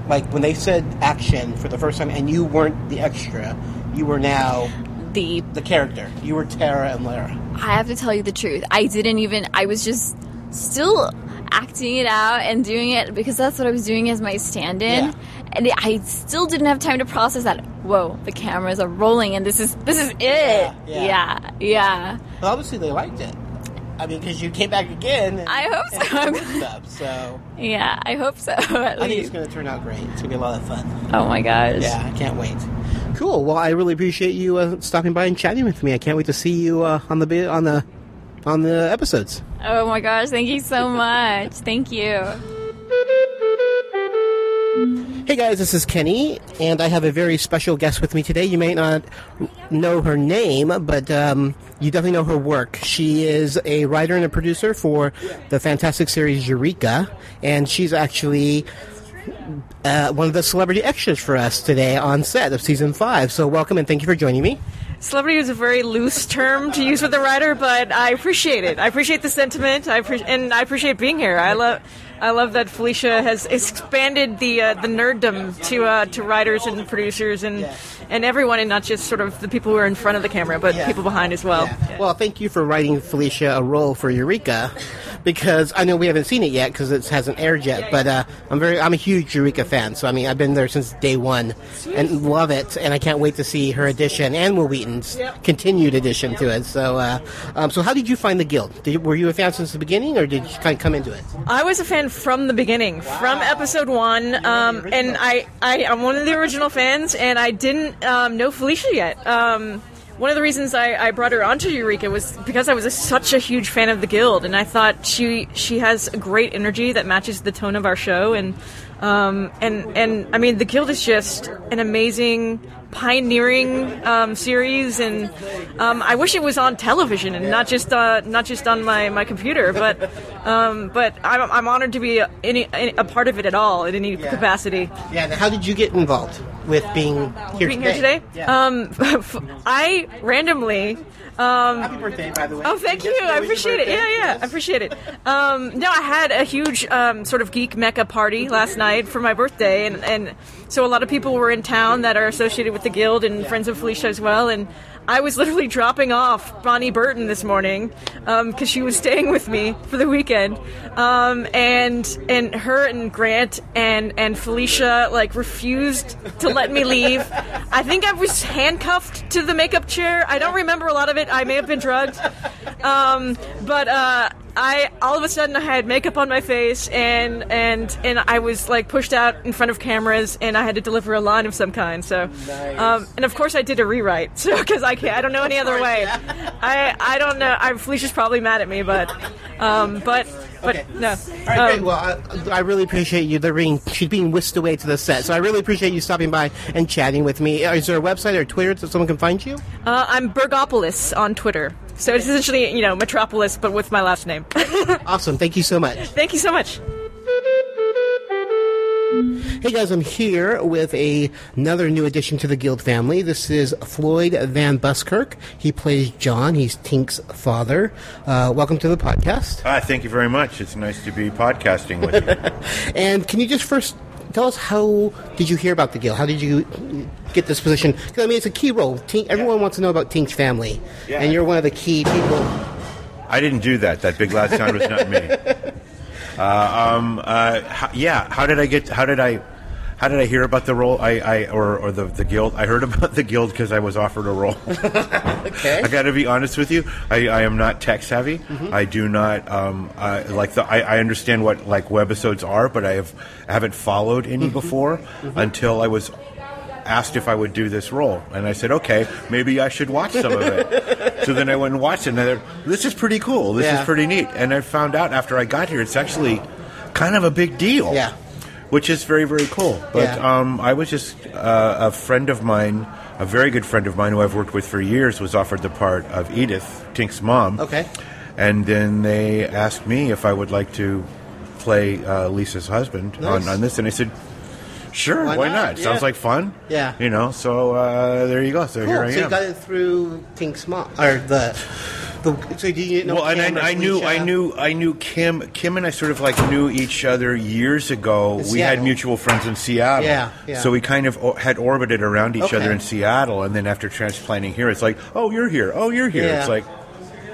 Like when they said action for the first time, and you weren't the extra, you were now
the
the character. You were Tara and Lara.
I have to tell you the truth. I didn't even. I was just still acting it out and doing it because that's what I was doing as my stand-in.
Yeah.
And I still didn't have time to process that. Whoa, the cameras are rolling, and this is this is it.
Yeah,
Yeah,
yeah.
yeah.
But obviously they liked it. I mean, because you came back again.
I hope so.
stuff. So
Yeah, I hope so. At
I think it's going to turn out great. It's going to be a lot of fun.
Oh my gosh.
Yeah, I can't wait. Cool. Well, I really appreciate you uh, stopping by and chatting with me. I can't wait to see you uh, on the on the on the episodes.
Oh my gosh! Thank you so much. Thank you.
Hey guys, this is Kenny, and I have a very special guest with me today. You may not know her name, but um, you definitely know her work. She is a writer and a producer for the fantastic series Eureka, and she's actually uh, one of the celebrity extras for us today on set of season five. So welcome and thank you for joining me.
Celebrity is a very loose term to use with a writer, but I appreciate it. I appreciate the sentiment. I appre- and I appreciate being here. I love. I love that Felicia has expanded the uh, the nerddom to uh, to writers and producers and and everyone, and not just sort of the people who are in front of the camera, but people behind as well.
Well, thank you for writing Felicia a role for Eureka, because I know we haven't seen it yet because it hasn't aired yet. But uh, I'm very, I'm a huge Eureka fan. So I mean, I've been there since day one and love it, and I can't wait to see her edition and Wil Wheaton's continued addition to it. So, uh, um, so how did you find the guild? Did, were you a fan since the beginning, or did you kind of come into it?
I was a fan from the beginning, from episode one, um, and I, I I'm one of the original fans, and I didn't um, know Felicia yet. Um, one of the reasons I, I brought her onto Eureka was because I was a, such a huge fan of the guild, and I thought she she has a great energy that matches the tone of our show, and um, and and I mean the guild is just an amazing pioneering um, series, and um, I wish it was on television and not just uh, not just on my, my computer. But um, but I'm, I'm honored to be a, any, a part of it at all in any capacity.
Yeah. How did you get involved with being here
Being
today?
here today, um, I randomly. Um,
Happy birthday, by the way.
Oh, thank you. I appreciate it. Yeah, yeah, I appreciate it. Um, no, I had a huge um, sort of geek mecca party last night for my birthday, and, and so a lot of people were in town that are associated with the guild and friends of Felicia as well, and. I was literally dropping off Bonnie Burton this morning because she was staying with me for the weekend, um, and and her and Grant and and Felicia like refused to let me leave. I think I was handcuffed to the makeup chair. I don't remember a lot of it. I may have been drugged, um, but uh, I all of a sudden I had makeup on my face and and and I was like pushed out in front of cameras and I had to deliver a line of some kind. So, um, and of course I did a rewrite. So because I can't, I don't know any other way. I I don't know. I, Felicia's probably mad at me, but um, but but no.
All right, great.
Um,
Well, I, I really appreciate you. They're being she's being whisked away to the set, so I really appreciate you stopping by and chatting with me. Is there a website or Twitter so someone can find you?
Uh, I'm Bergopolis on Twitter. So it's essentially, you know, Metropolis, but with my last name.
awesome. Thank you so much.
Thank you so much.
Hey guys, I'm here with a, another new addition to the Guild family. This is Floyd Van Buskirk. He plays John. He's Tink's father. Uh, welcome to the podcast.
Ah, thank you very much. It's nice to be podcasting with you.
And can you just first tell us how did you hear about the Guild? How did you get this position? 'Cause, I mean, it's a key role. Tink, everyone wants to know about Tink's family,
Yeah.
and you're one of the key people.
I didn't do that. That big loud sound was not me. Uh, um, uh, how, yeah. How did I get? How did I? How did I hear about the role? I, I or, or the the guild. I heard about the guild because I was offered a role.
okay.
I got to be honest with you. I, I am not tech savvy.
Mhm.
I do not um, I, like the. I, I understand what like webisodes are, but I have I haven't followed any before until I was asked if I would do this role, and I said, okay, maybe I should watch some of it. so then I went and watched it, and I thought, this is pretty cool. This
Yeah.
is pretty neat. And I found out after I got here, it's actually kind of a big deal.
Yeah.
Which is very, very cool. But
Yeah.
um, I was just uh, a friend of mine, a very good friend of mine who I've worked with for years, was offered the part of Edith, Tink's mom.
Okay.
And then they asked me if I would like to play uh, Lisa's husband
Nice.
on, on this, and I said, "Sure,
Why
why,
not?
not? Sounds like fun."
Yeah.
You know, so uh, there you go. So
Cool.
here I
so you
am.
got it through Tink's mom, or the. the so do you know?
well, and I, I knew, I knew, I knew Kim. Kim and I sort of like knew each other years ago. We had mutual friends in Seattle.
Yeah, yeah.
So we kind of o- had orbited around each
Okay.
other in Seattle, and then after transplanting here, it's like, oh, you're here. Oh, you're here.
Yeah.
It's like,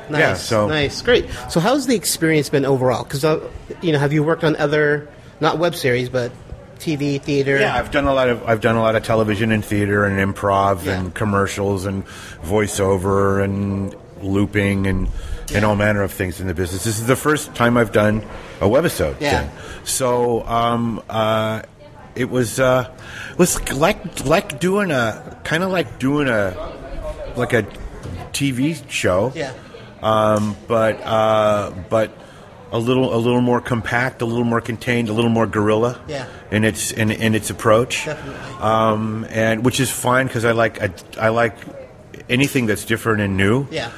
Nice,
yeah. So
nice, great. So, how's the experience been overall? Because uh, you know, have you worked on other not web series but TV, theater?
Yeah, I've done a lot of I've done a lot of television and theater and improv
Yeah.
and commercials and voiceover and looping and and all manner of things in the business. This is the first time I've done a webisode
Yeah.
thing. So um, uh, it was uh, was like like doing a kind of like doing a like a TV show.
Yeah.
Um, but uh, but a little a little more compact, a little more contained, a little more guerrilla
Yeah.
in its in, in its approach, um, and which is fine because I like I, I like anything that's different and new.
Yeah.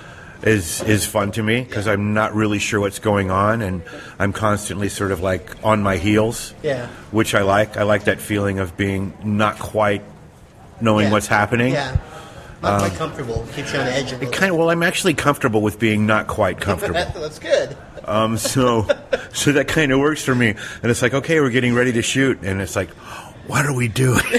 Is is fun to me because I'm not really sure what's going on and I'm constantly sort of like on my heels.
Yeah.
Which I like. I like that feeling of being not quite knowing
Yeah.
what's happening.
Yeah. Not
Um,
quite comfortable. Keeps you on the edge.
It kind of well, I'm actually comfortable with being not quite comfortable.
That's good.
Um, so, so that kind of works for me. And it's like, okay, we're getting ready to shoot, and it's like, what are we doing?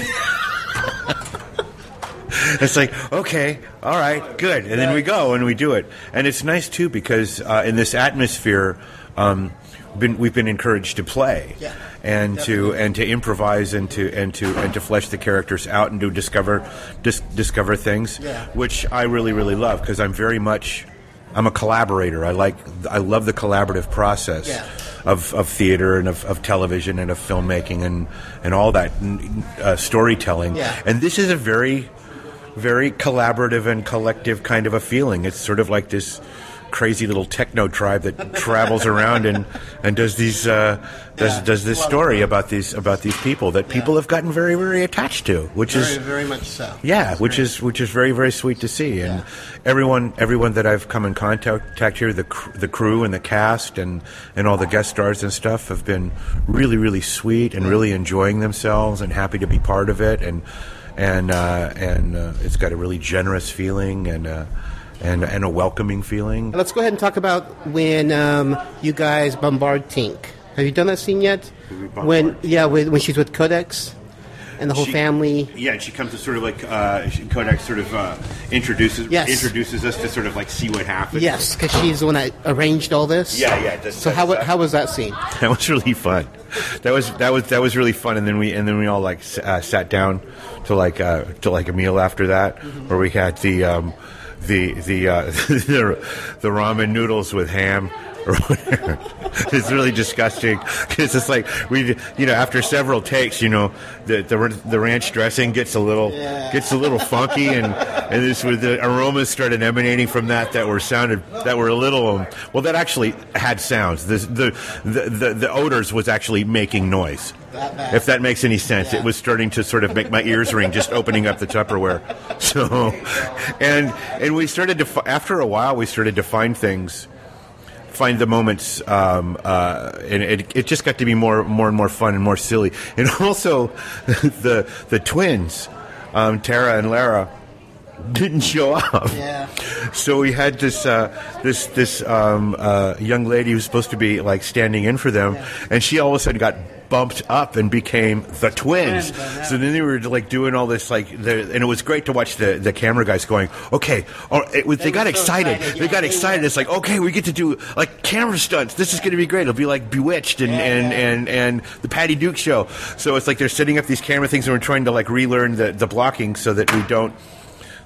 it's like, okay, all right, good, and then we go and we do it, and it's nice too because uh, in this atmosphere, um, been, we've been encouraged to play.
Yeah.
And to and to improvise and to and to and to flesh the characters out and to discover dis- discover things,
Yeah.
which I really really love because I'm very much I'm a collaborator. I like I love the collaborative process
Yeah.
of, of theater and of, of television and of filmmaking and and all that uh, storytelling.
Yeah.
And this is a very very collaborative and collective kind of a feeling. It's sort of like this crazy little techno tribe that travels around and, and does these uh, does does this story about these about these people that people have gotten very very attached to, which
very,
is
very much so.
yeah, which is which is very very sweet to see, and everyone everyone that I've come in contact here, the cr- the crew and the cast and and all the guest stars and stuff have been really really sweet and really enjoying themselves and happy to be part of it, and and uh, and uh, it's got a really generous feeling and. And, and a welcoming feeling.
Let's go ahead and talk about when um, you guys bombard Tink. Have you done that scene yet? When yeah, when, when she's with Codex and the whole
She-
family.
Yeah, and she comes to sort of like uh, she- Codex sort of uh, introduces
Yes.
introduces us to sort of like see what happens.
Yes, because she's the one that arranged all this.
Yeah, yeah, that's-
so how
that's-
how was that scene?
that was really fun. That was that was that was really fun. And then we and then we all like uh, sat down to like uh, to like a meal after that, where we had the um, the the, uh, the the ramen noodles with ham. it's really disgusting it's like we, you know, after several takes, you know, the the, the ranch dressing gets a little gets a little funky, and and this with the aromas started emanating from that that were sounded that were a little um, well that actually had sounds. The the the, the, the odors was actually making noise. If that makes any sense, it was starting to sort of make my ears ring just opening up the Tupperware. So, and and we started to fi- after a while we started to find things find the moments, um, uh, and it, it just got to be more, more and more fun and more silly. And also, the the twins, um, Tara and Lara, didn't show up.
Yeah.
So we had this uh, this this um, uh, young lady who was supposed to be like standing in for them, and she all of a sudden got bumped up and became the twins. So then they were like doing all this like, the, and it was great to watch the, the camera guys going, okay, or it was, they, got
so
excited.
excited,
They
yeah.
got excited. It's like, okay, we get to do like camera stunts. This is going to be great. It'll be like Bewitched and, and, and, and the Patty Duke show. So it's like they're setting up these camera things and we're trying to like relearn the, the blocking so that we don't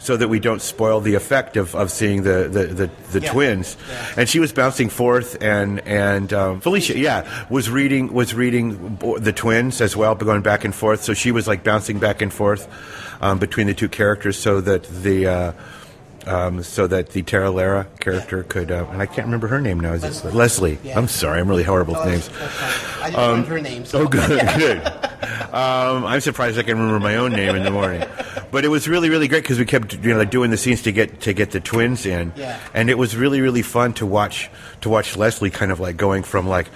so that we don't spoil the effect of, of seeing the the, the, the
Yeah.
twins. And she was bouncing forth, and and um, Felicia, yeah, was reading was reading the twins as well, but going back and forth. So she was like bouncing back and forth um, between the two characters, so that the. Uh, um, so that the Tara Lara character could, uh, and I can't remember her name now. Is it Leslie? I'm sorry, I'm really horrible with names.
I just
Um,
her name. So.
Oh, good, good. Um, I'm surprised I can remember my own name in the morning. But it was really, really great because we kept you know like, doing the scenes to get to get the twins in,
Yeah.
and it was really, really fun to watch to watch Leslie kind of like going from like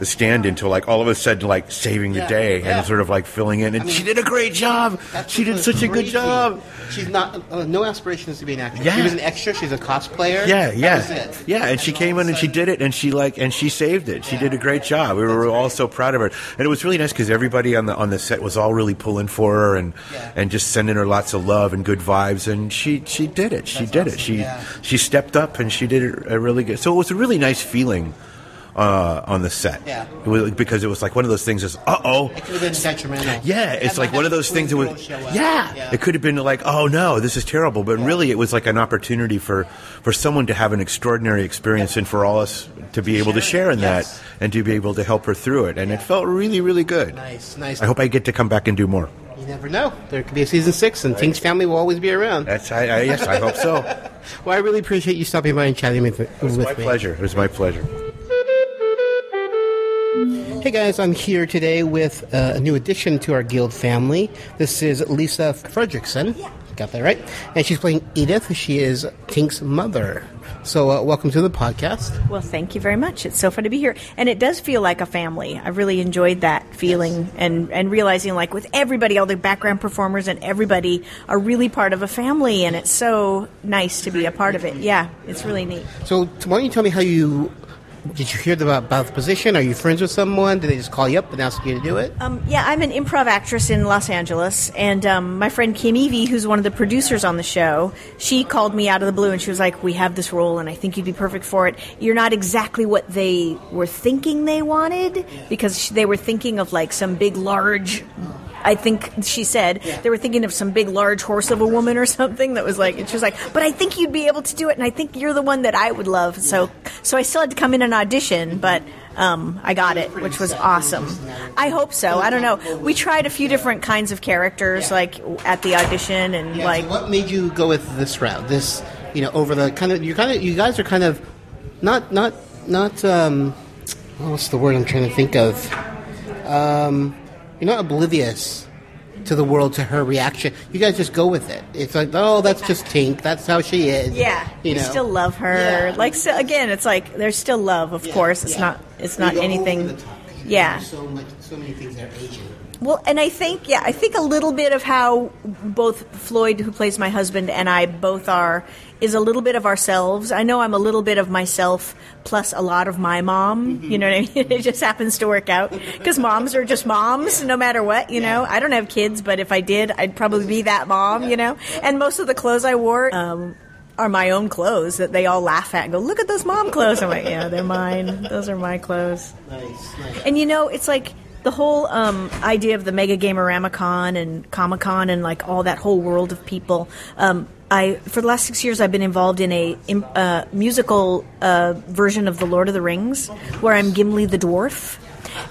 the stand-in to like all of a sudden like saving the
Yeah,
day
yeah.
and sort of like filling in, and she did a great job.
That's
She did such a good job.
She's not uh, no aspirations to be an actress.
Yeah.
She was an extra. She's a cosplayer.
Yeah,
That
yeah,
was it.
yeah. And she came in and she did it, and she like and she saved it. She did a great job. We were all so proud of her, and it was really nice because everybody on the on the set was all really pulling for her and and just sending her lots of love and good vibes. And she she did it. She did it. She
yeah.
she stepped up and she did it a really good. So it was a really nice feeling. Uh, on the set,
Yeah.
it was, because it was like one of those things. Is uh oh,
It could have been detrimental.
yeah, it's like one of those things that would, yeah, it could have been like, oh no, this is terrible, but really it was like an opportunity for for someone to have an extraordinary experience and for all us to be able to share in
Yes.
that and to be able to help her through it, and it felt really, really good.
Nice, nice.
I hope I get to come back and do more.
You never know. There could be a season six, and Tink's family will always be around.
That's I, I yes, I hope so.
well, I really appreciate you stopping by and chatting with, with
It was my
me.
pleasure. It was my pleasure.
Hey guys, I'm here today with uh, a new addition to our guild family. This is Lisa Fredrickson. Got that right? And she's playing Edith. She is Tink's mother. So, uh, welcome to the podcast.
Well, thank you very much. It's so fun to be here. And it does feel like a family. I really enjoyed that feeling and, and realizing, like, with everybody, all the background performers and everybody are really part of a family. And it's so nice to be a part of it. Yeah, it's really neat.
So, why don't you tell me how you did you hear about, about the position? Are you friends with someone? Did they just call you up and ask you to do it?
Um, yeah, I'm an improv actress in Los Angeles, and um, my friend Kim Evey, who's one of the producers on the show, she called me out of the blue and she was like, "We have this role, and I think you'd be perfect for it. You're not exactly what they were thinking they wanted because they were thinking of like some big, large." I think she said they were thinking of some big, large horse of a woman or something that was like, and she was like, "But I think you'd be able to do it, and I think you're the one that I would love." So, so I still had to come in and audition, but um, I got it, which was awesome. I hope so. I don't know. We tried a few different kinds of characters, like at the audition, and
Yeah,
like
what made you go with this route? This, you know, over the kind of you kind of you guys are kind of not not not um, what's the word I'm trying to think of? Um, you're not oblivious to the world, to her reaction. You guys just go with it. It's like, oh, that's just Tink. That's how she is.
Yeah,
you know.
still love her. Like so, again, it's like there's still love. Of course, it's not. It's not
You go over
anything. Yeah.
So much, so many things that are Asian.
Well, and I think, yeah, I think a little bit of how both Floyd, who plays my husband, and I both are, is a little bit of ourselves. I know I'm a little bit of myself plus a lot of my mom. You know what I mean? It just happens to work out because moms are just moms, no matter what. You know, I don't have kids, but if I did, I'd probably be that mom. You know, and most of the clothes I wore. Um, are my own clothes that they all laugh at and go, look at those mom clothes. I'm like, yeah, they're mine. Those are my clothes.
Nice, nice.
And you know, it's like the whole um, idea of the Mega Gameramicon and Comic Con and like all that whole world of people. Um, I for the last six years I've been involved in a im- uh, musical uh, version of the Lord of the Rings where I'm Gimli the dwarf.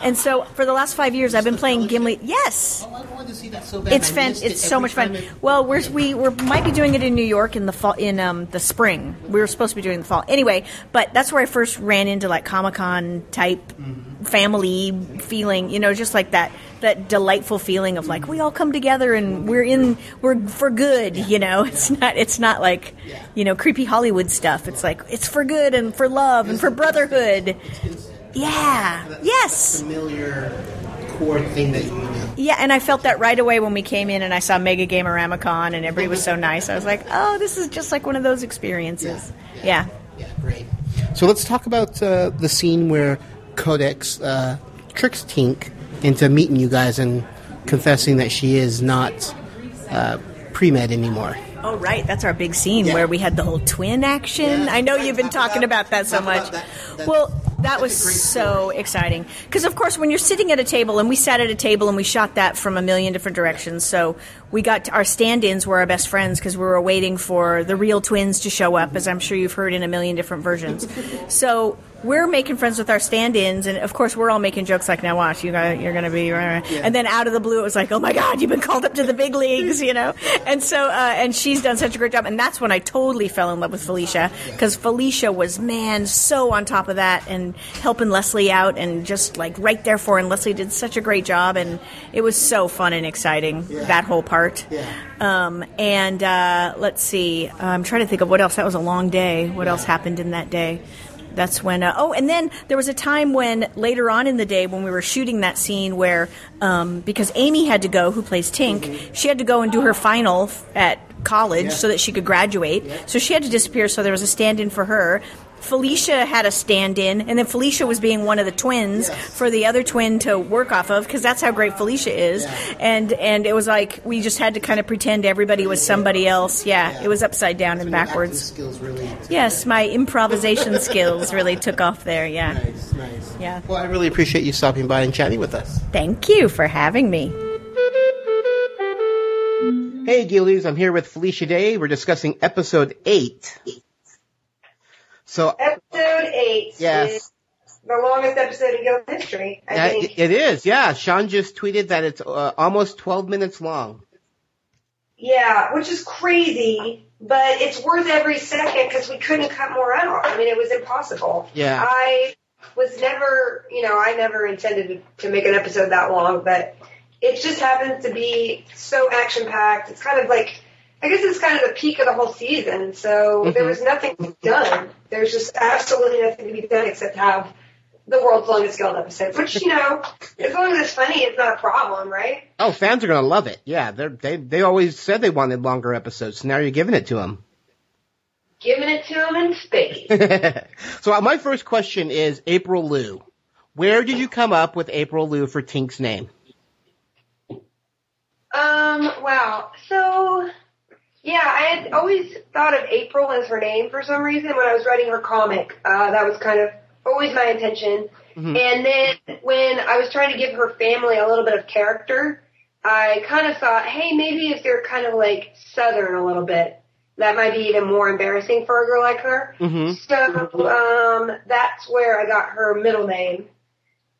And so for the last five years I've been playing Gimli. Yes,
Oh, I wanted to see that so bad.
it's
I
fan-
missed it
It's so much fun.
it-
Well, we're, we we might be doing it in New York in the fall in um, the spring. We were supposed to be doing it in the fall anyway. But that's where I first ran into like Comic Con type family feeling. You know, just like that that delightful feeling of like we all come together and we're in we're for good. You know, it's not it's not like you know creepy Hollywood stuff. It's like it's for good and for love and for brotherhood. Yeah. Yes.
Familiar core thing that you know.
Yeah, and I felt that right away when we came in and I saw Mega Gameramicon and everybody was so nice. I was like, oh, this is just like one of those experiences. Yeah. Yeah.
Great. So let's talk about uh, the scene where Codex uh, tricks Tink into meeting you guys and confessing that she is not uh, pre med anymore.
Oh, right. That's our big scene where we had the whole twin action. I know you've been talking about that so much. Well, that was so exciting. Because, of course, when you're sitting at a table, and we sat at a table and we shot that from a million different directions. So we got to, our stand ins were our best friends because we were waiting for the real twins to show up, as I'm sure you've heard in a million different versions. so we're making friends with our stand-ins, and of course we're all making jokes like, "Now watch, you got, you're going to be," and then out of the blue it was like, "Oh my God, you've been called up to the big leagues," you know. And so, uh, and she's done such a great job, and that's when I totally fell in love with Felicia because Felicia was man so on top of that and helping Leslie out and just like right there for, her, and Leslie did such a great job, and it was so fun and exciting that whole part. Um, and uh, let's see, I'm trying to think of what else. That was a long day. What else happened in that day? That's when. Uh, oh, and then there was a time when later on in the day when we were shooting that scene where, um, because Amy had to go, who plays Tink, she had to go and do her final f- at college so that she could graduate. So she had to disappear. So there was a stand-in for her. Felicia had a stand-in, and then Felicia was being one of the twins for the other twin to work off of because that's how great Felicia is. And and it was like we just had to kind of pretend everybody was somebody else. Yeah, it was upside down and backwards.
Skills really.
Yes, my improvisation skills really took off there. Yeah.
Nice, nice.
Yeah.
Well, I really appreciate you stopping by and chatting with us.
Thank you for having me.
Hey, Guildies, I'm here with Felicia Day. We're discussing episode eight. So,
Episode eight
Yes.
is the longest episode in Guild history. I
uh,
think.
it is, yeah. Sean just tweeted that it's uh, almost 12 minutes long.
Yeah, which is crazy, but it's worth every second because we couldn't cut more out. I mean, it was impossible.
Yeah.
I was never, you know, I never intended to make an episode that long, but it just happens to be so action packed. It's kind of like, I guess it's kind of the peak of the whole season. So there
Mhm.
was nothing to be done. There's just absolutely nothing to be done except have the world's longest guild episode, which, you know, as long as it's funny, it's not a problem, right?
Oh, fans are going to love it. Yeah, they're, they they always said they wanted longer episodes, so now you're giving it to them.
Giving it to them in space.
so uh, my first question is April Lou. Where did you come up with April Lou for Tink's name?
Um, wow. So, yeah, I had always thought of April as her name for some reason when I was writing her comic. Uh, that was kind of always my intention.
Mhm.
And then when I was trying to give her family a little bit of character, I kind of thought, hey, maybe if they're kind of like southern a little bit, that might be even more embarrassing for a girl like her.
Mm-hmm.
So, um, that's where I got her middle name.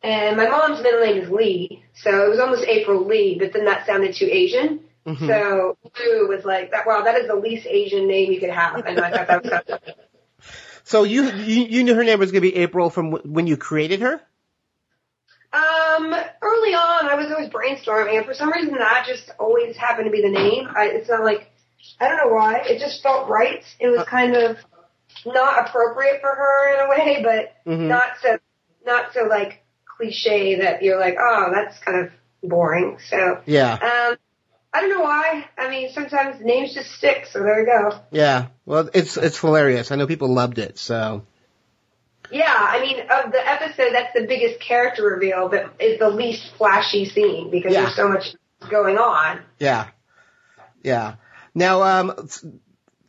And my mom's middle name is Lee, so it was almost April Lee, but then that sounded too Asian.
Mhm.
So Lou was like, that, wow, that is the least Asian name you could have. And I thought that was
So you, you you knew her name was going to be April from w- when you created her?
Um, early on, I was always brainstorming, and for some reason, that just always happened to be the name. I, it's not like I don't know why. It just felt right. It was kind of not appropriate for her in a way, but
Mhm.
not so not so like cliche that you're like, oh, that's kind of boring. So
Yeah.
um, I don't know why. I mean, sometimes names just stick. So there you go.
Yeah. Well, it's it's hilarious. I know people loved it. So
Yeah, I mean, of the episode, that's the biggest character reveal, but is the least flashy scene because
Yeah.
there's so much going on.
yeah, yeah. Now, um,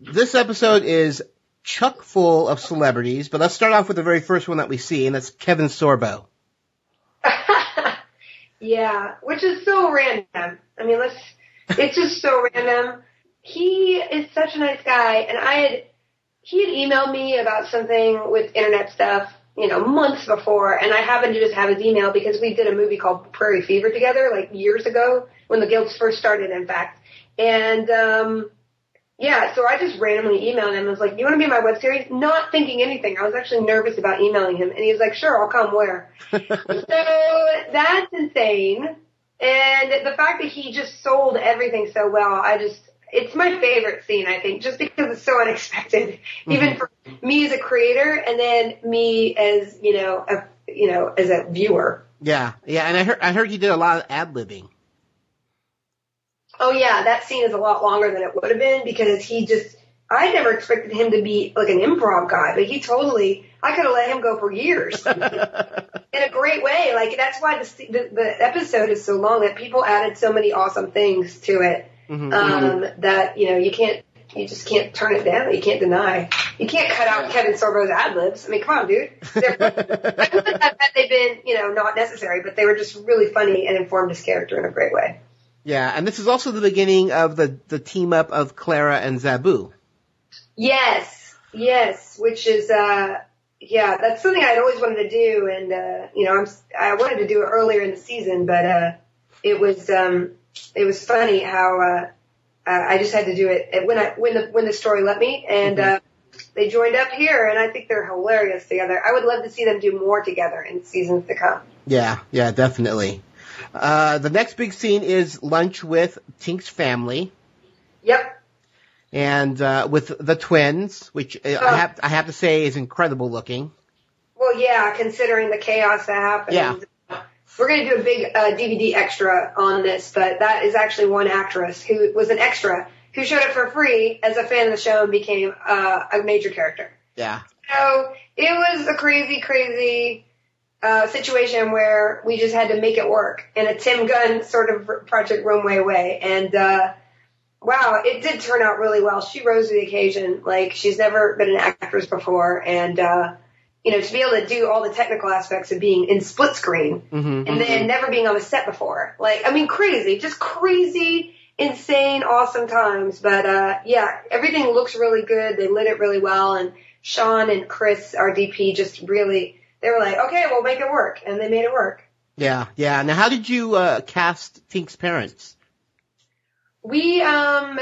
this episode is chock full of celebrities, but let's start off with the very first one that we see, and that's Kevin Sorbo.
Yeah, which is so random. I mean, let's, it's just so random. He is such a nice guy, and I had, he had emailed me about something with internet stuff, you know, months before, and I happened to just have his email because we did a movie called Prairie Fever together, like years ago, when the guilds first started, in fact. And, um, yeah, so I just randomly emailed him I was like, you want to be in my web series? Not thinking anything. I was actually nervous about emailing him. And he was like, sure, I'll come where? so that's insane. And the fact that he just sold everything so well, I just, it's my favorite scene, I think, just because it's so unexpected, mm-hmm. even for me as a creator and then me as, you know, a, you know, as a viewer.
Yeah, yeah, and I heard I heard you did a lot of ad libbing.
Oh yeah, that scene is a lot longer than it would have been because he just, I never expected him to be like an improv guy, but he totally, I could have let him go for years. in a great way. Like that's why the, the, the episode is so long that people added so many awesome things to it.
Mhm.
um, that you know you can't you just can't turn it down. You can't deny. You can't cut out Kevin Sorbo's ad libs. I mean, come on, dude. I wouldn't have had they been you know not necessary, but they were just really funny and informed his character in a great way.
Yeah, and this is also the beginning of the the team up of Clara and Zaboo.
Yes, yes, which is uh yeah, that's something I'd always wanted to do, and uh, you know I'm I wanted to do it earlier in the season, but uh, it was um it was funny how uh, I just had to do it when I when the when the story let me, and uh, they joined up here, and I think they're hilarious together. I would love to see them do more together in seasons to come.
Yeah, yeah, definitely. Uh, the next big scene is lunch with Tink's family.
Yep.
And uh, with the twins, which uh, I have I have to say is incredible looking.
Well, yeah, considering the chaos that happened.
Yeah.
We're going to do a big uh, DVD extra on this, but that is actually one actress who was an extra who showed up for free as a fan of the show and became uh, a major character.
Yeah.
So it was a crazy, crazy uh, situation where we just had to make it work in a Tim Gunn sort of Project Runway way. And uh, wow, it did turn out really well. She rose to the occasion. Like she's never been an actress before, and uh, you know to be able to do all the technical aspects of being in split screen
Mm-hmm.
and then never being on the set before. Like, I mean, crazy, just crazy, insane, awesome times. But, uh, yeah, everything looks really good. They lit it really well. And Sean and Chris, our DP, just really, they were like, okay, we'll make it work. And they made it work.
Yeah, yeah. Now, how did you uh, cast Tink's parents?
We, um,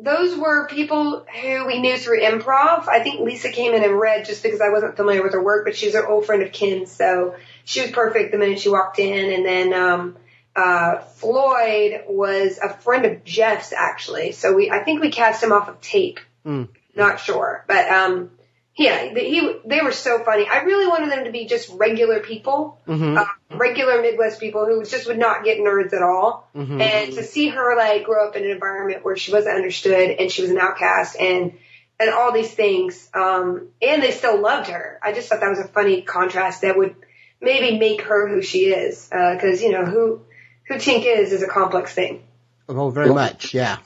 those were people who we knew through improv. I think Lisa came in and read just because I wasn't familiar with her work, but she's an old friend of Kim's, so she was perfect the minute she walked in. And then, um, uh, Floyd was a friend of Jeff's actually, so we, I think we cast him off of tape.
Mm.
Not sure, but, um, yeah, he, they were so funny. I really wanted them to be just regular people,
Mm-hmm.
uh, regular Midwest people who just would not get nerds at all.
Mhm.
And to see her like grow up in an environment where she wasn't understood and she was an outcast and and all these things, um, and they still loved her. I just thought that was a funny contrast that would maybe make her who she is, because you know who who Tink is is a complex thing.
Oh, very much. Yeah.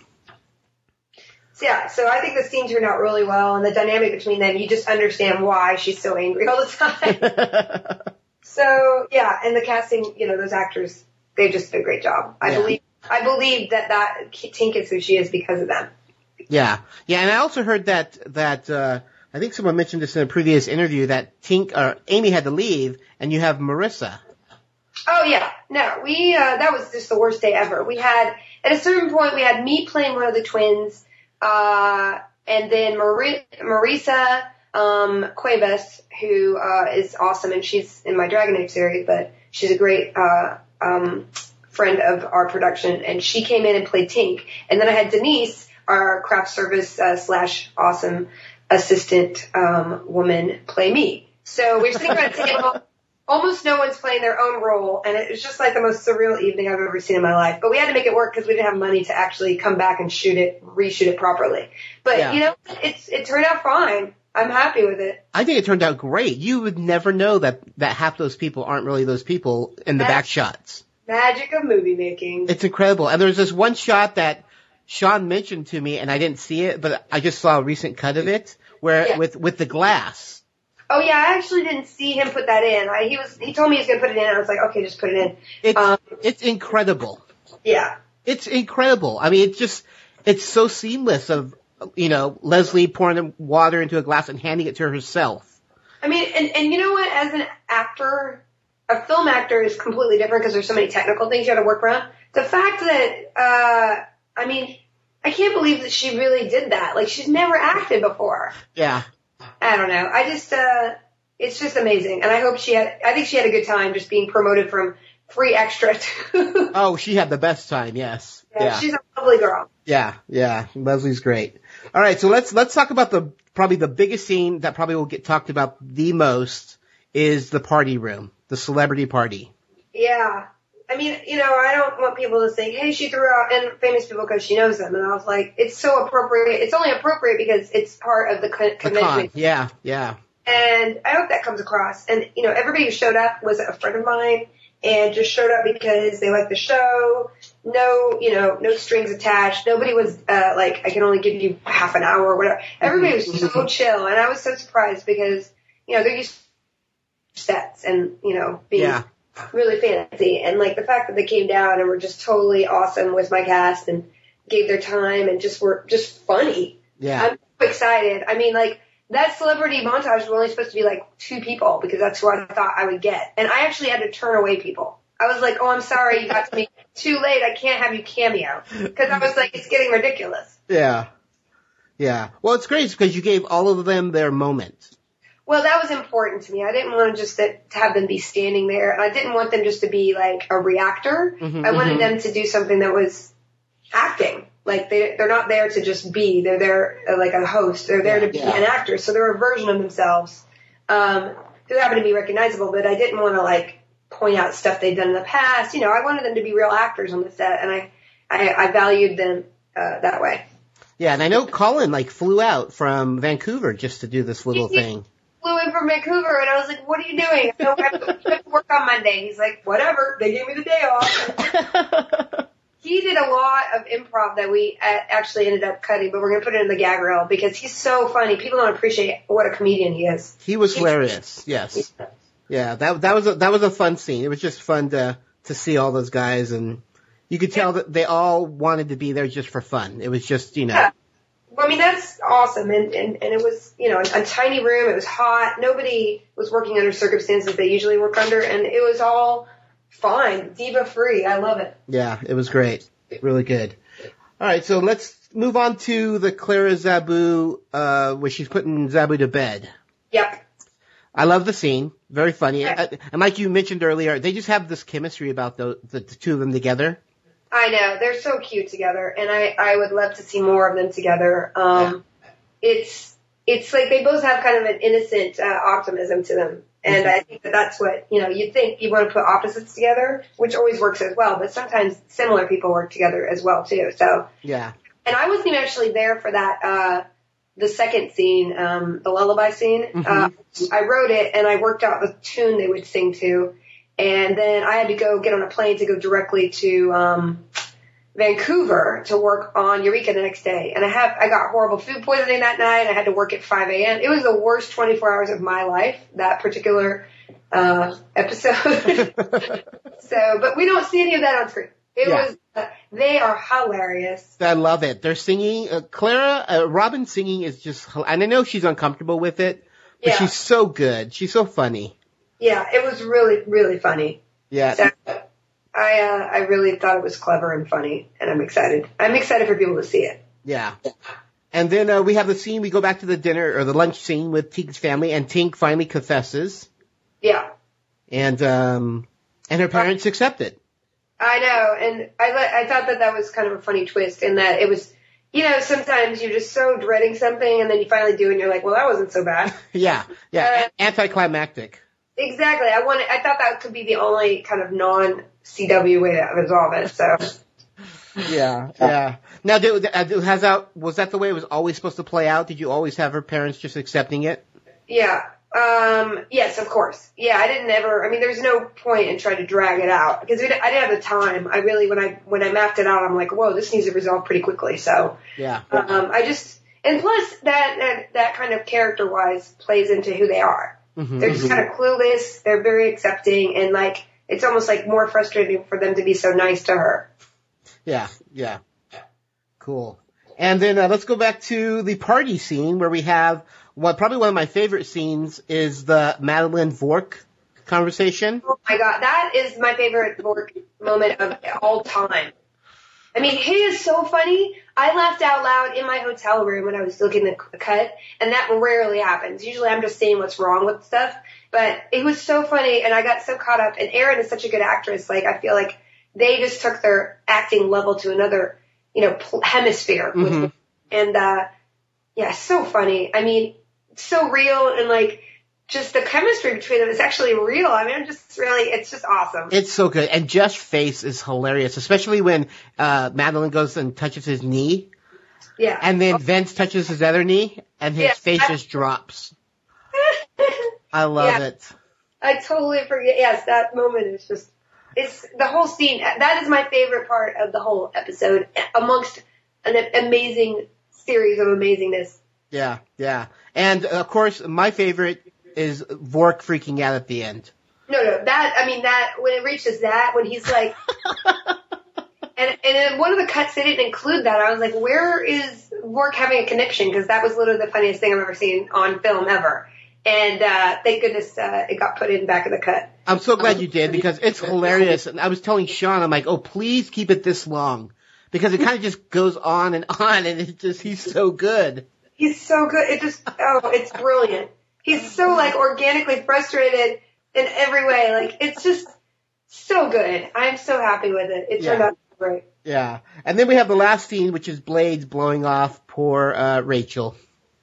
Yeah, so I think the scene turned out really well, and the dynamic between them, you just understand why she's so angry all the time. so yeah, and the casting, you know, those actors, they just did a great job. I
Yeah.
believe, I believe that that Tink is who she is because of them.
Yeah, yeah, and I also heard that that uh, I think someone mentioned this in a previous interview that Tink or Amy had to leave, and you have Marissa.
Oh yeah, no, we uh, that was just the worst day ever. We had at a certain point we had me playing one of the twins, uh, and then Mari- Marisa, um, Cuevas, who uh, is awesome, and she's in my Dragon Age series, but she's a great uh, um, friend of our production, and she came in and played Tink. And then I had Denise, our craft service uh, slash awesome assistant um, woman, play me. So we we're sitting around a table. Almost no one's playing their own role, and it was just like the most surreal evening I've ever seen in my life. But we had to make it work because we didn't have money to actually come back and shoot it, reshoot it properly. But
Yeah.
you know, it's it turned out fine. I'm happy with it.
I think it turned out great. You would never know that that half those people aren't really those people in the back shots.
Magic of movie making.
It's incredible. And there's this one shot that Sean mentioned to me, and I didn't see it, but I just saw a recent cut of it where
Yeah.
with with the glass.
Oh yeah, I actually didn't see him put that in. I, he was he told me he was gonna put it in. and I was like, okay, just put it in.
It's it's incredible.
Yeah.
It's incredible. I mean, it's just it's so seamless of you know Leslie pouring the water into a glass and handing it to herself.
I mean, and and you know what? As an actor, a film actor is completely different because there's so many technical things you got to work around. The fact that, uh, I mean, I can't believe that she really did that. Like she's never acted before.
Yeah.
I don't know. I just, uh, it's just amazing. And I hope she had, I think she had a good time just being promoted from free extra to,
Oh, she had the best time. Yes. Yeah.
she's a lovely girl.
Yeah, yeah, Leslie's great. All right, so let's let's talk about the probably the biggest scene that probably will get talked about the most is the party room, the celebrity party.
Yeah. I mean, you know, I don't want people to think, hey, she threw out, and famous people because she knows them. And I was like, it's so appropriate. It's only appropriate because it's part of the con- convention.
con, yeah, yeah,
And I hope that comes across. And, you know, everybody who showed up was a friend of mine and just showed up because they liked the show. No, you know, no strings attached. Nobody was, uh, like, I can only give you half an hour or whatever. Everybody was so chill. And I was so surprised because, you know, they're used to sets and, you know, being
yeah.
Really fancy. And like the fact that they came down and were just totally awesome with my cast and gave their time and just were just funny.
Yeah.
I'm so excited. I mean, like that celebrity montage was only supposed to be like two people because that's who I thought I would get. And I actually had to turn away people. I was like, oh, I'm sorry, you got to me too late. I can't have you cameo because I was like, it's getting ridiculous.
Yeah. Yeah. Well, it's great because you gave all of them their moment.
Well, that was important to me. I didn't want to just that, to have them be standing there, and I didn't want them just to be like a reactor.
Mhm,
I wanted
mhm.
them to do something that was acting. Like they they're not there to just be. They're there uh, like a host. They're there to be
Yeah.
an actor. So they're a version of themselves um, who happen to be recognizable. But I didn't want to like point out stuff they'd done in the past. You know, I wanted them to be real actors on the set, and I I, I valued them uh, that way.
Yeah, and I know Colin like flew out from Vancouver just to do this little thing.
Flew in from Vancouver and I was like, what are you doing? I don't have to I have to work on Monday. He's like, whatever. They gave me the day off. he did a lot of improv that we uh, actually ended up cutting, but we're going to put it in the gag reel because he's so funny. People don't appreciate what a comedian he is.
He was hilarious. Yes. Yeah, that that was a, that was a fun scene. It was just fun to to see all those guys, and you could tell that they all wanted to be there just for fun. It was just you know.
Yeah. Well, I mean, that's awesome. And, and, and it was, you know, a, a tiny room. It was hot. Nobody was working under circumstances they usually work under. And it was all fine. Diva free. I love it.
Yeah, it was great. Really good. All right, so let's move on to the Clara Zaboo, uh, where she's putting Zaboo to bed.
Yep.
I love the scene. Very funny. Uh, And like you mentioned earlier, they just have this chemistry about the, the, the two of them together.
I know they're so cute together, and I I would love to see more of them together. Um, it's it's like they both have kind of an innocent uh, optimism to them, and I think that that's what you know. You think you want to put opposites together, which always works as well, but sometimes similar people work together as well too. So,
Yeah.
and I wasn't even actually there for that. uh the second scene, um, the lullaby scene, uh, I wrote it and I worked out the tune they would sing to. And then I had to go get on a plane to go directly to, um, Vancouver to work on Eureka the next day. And I have, I got horrible food poisoning that night. I had to work at 5 a.m. It was the worst 24 hours of my life, that particular, uh, episode. so, but we don't see any of that on screen. It
Yeah.
was, uh, they are hilarious.
I love it. They're singing. Uh, Clara, uh, Robin singing is just, and I know she's uncomfortable with it, but
Yeah.
she's so good. She's so funny.
Yeah, it was really, really funny.
Yeah.
So I, uh, I really thought it was clever and funny, and I'm excited. I'm excited for people to see it.
Yeah. And then uh, we have the scene. We go back to the dinner or the lunch scene with Tink's family, and Tink finally confesses,
Yeah.
and um, and her parents accept it.
I know, and I I thought that that was kind of a funny twist in that it was, you know, sometimes you're just so dreading something, and then you finally do, and you're like, well, that wasn't so bad.
Yeah, yeah, a- anticlimactic.
Exactly. I wanted. I thought that could be the only kind of non CW way to resolve it. So
Yeah, yeah. Now, did, has that was that the way it was always supposed to play out? Did you always have her parents just accepting it?
yeah. Um. Yes, of course. Yeah, I didn't ever. I mean, there's no point in trying to drag it out because we, I didn't have the time. I really, when I when I mapped it out, I'm like, whoa, this needs to resolve pretty quickly. So
Yeah.
um, I just and plus that that that kind of character wise plays into who they are.
Mhm.
They're just kind of clueless. They're very accepting, and like it's almost like more frustrating for them to be so nice to her.
Yeah, yeah. Cool. And then uh, let's go back to the party scene where we have what probably one of my favorite scenes is the Madeline Vork conversation.
Oh my god, that is my favorite Vork moment of all time. I mean, he is so funny. I laughed out loud in my hotel room when I was looking at the cut, and that rarely happens. Usually I'm just saying what's wrong with stuff, but it was so funny, and I got so caught up. And Erin is such a good actress. Like, I feel like they just took their acting level to another, you know, pl- hemisphere.
Mhm.
and uh yeah, so funny. I mean, so real and like just the chemistry between them is actually real. I mean, I'm just really, it's just awesome.
It's so good. And Jeff's face is hilarious, especially when uh, Madeline goes and touches his knee,
yeah.
and then Vince touches his other knee, and his
Yeah.
face just drops. I love
Yeah.
it.
I totally forget. Yes, that moment is just, it's the whole scene. That is my favorite part of the whole episode amongst an amazing series of amazingness.
Yeah, yeah. And of course, my favorite is Vork freaking out at the end.
No, no, that, I mean, that, when it reaches that, when he's like, and, and in one of the cuts they didn't include that. I was like, where is Vork having a connection? Because that was literally the funniest thing I've ever seen on film ever. And, uh, thank goodness, uh, it got put in back of the cut.
I'm so glad you did because it's hilarious. And I was telling Sean, I'm like, oh, please keep it this long because it kind of just goes on and on, and it just he's so good.
He's so good. It just, oh, it's brilliant. He's so like organically frustrated in every way. Like it's just so good. I'm so happy with it. It turned
Yeah.
out great.
Yeah. And then we have the last scene, which is Bladezz blowing off poor uh, Rachel.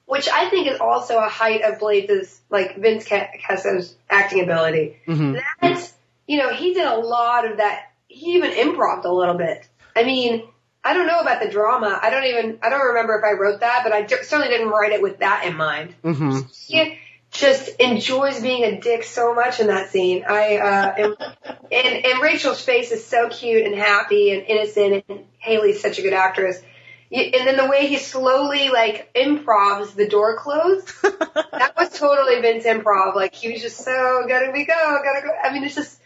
Which I think is also a height of Bladezz' like Vince Ca- Caso's acting ability.
Mhm.
That's, you know, he did a lot of that. He even improved a little bit. I mean, I don't know about the drama. I don't even, I don't remember if I wrote that, but I certainly didn't write it with that in mind.
Mm-hmm.
He just enjoys being a dick so much in that scene. I, uh, am, and, and Rachel's face is so cute and happy and innocent and Haley's such a good actress. And then the way he slowly like improvs the door closed, that was totally Vince improv. Like he was just so gotta we go, gotta go. I mean, it's just,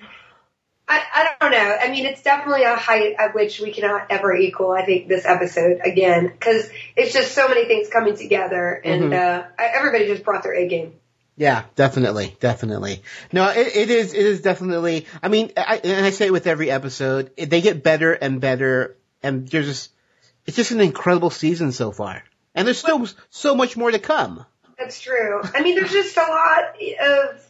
I, I don't know. I mean, it's definitely a height at which we cannot ever equal. I think this episode again because it's just so many things coming together, and
Mhm.
uh, I- everybody just brought their A game.
Yeah, definitely, definitely. No, it, it is, it is definitely. I mean, I, and I say it with every episode, they get better and better, and there's just, it's just an incredible season so far, and there's still so much more to come.
That's true. I mean, there's just a lot of,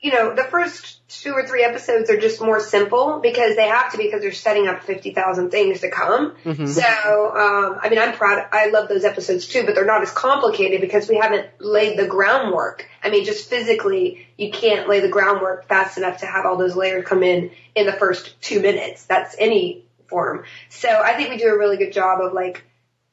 you know, the first two or three episodes are just more simple because they have to because they're setting up 50,000 things to come.
Mhm.
So, um, I mean, I'm proud. I love those episodes too, but they're not as complicated because we haven't laid the groundwork. I mean, just physically, you can't lay the groundwork fast enough to have all those layers come in in the first two minutes. That's any form. So I think we do a really good job of like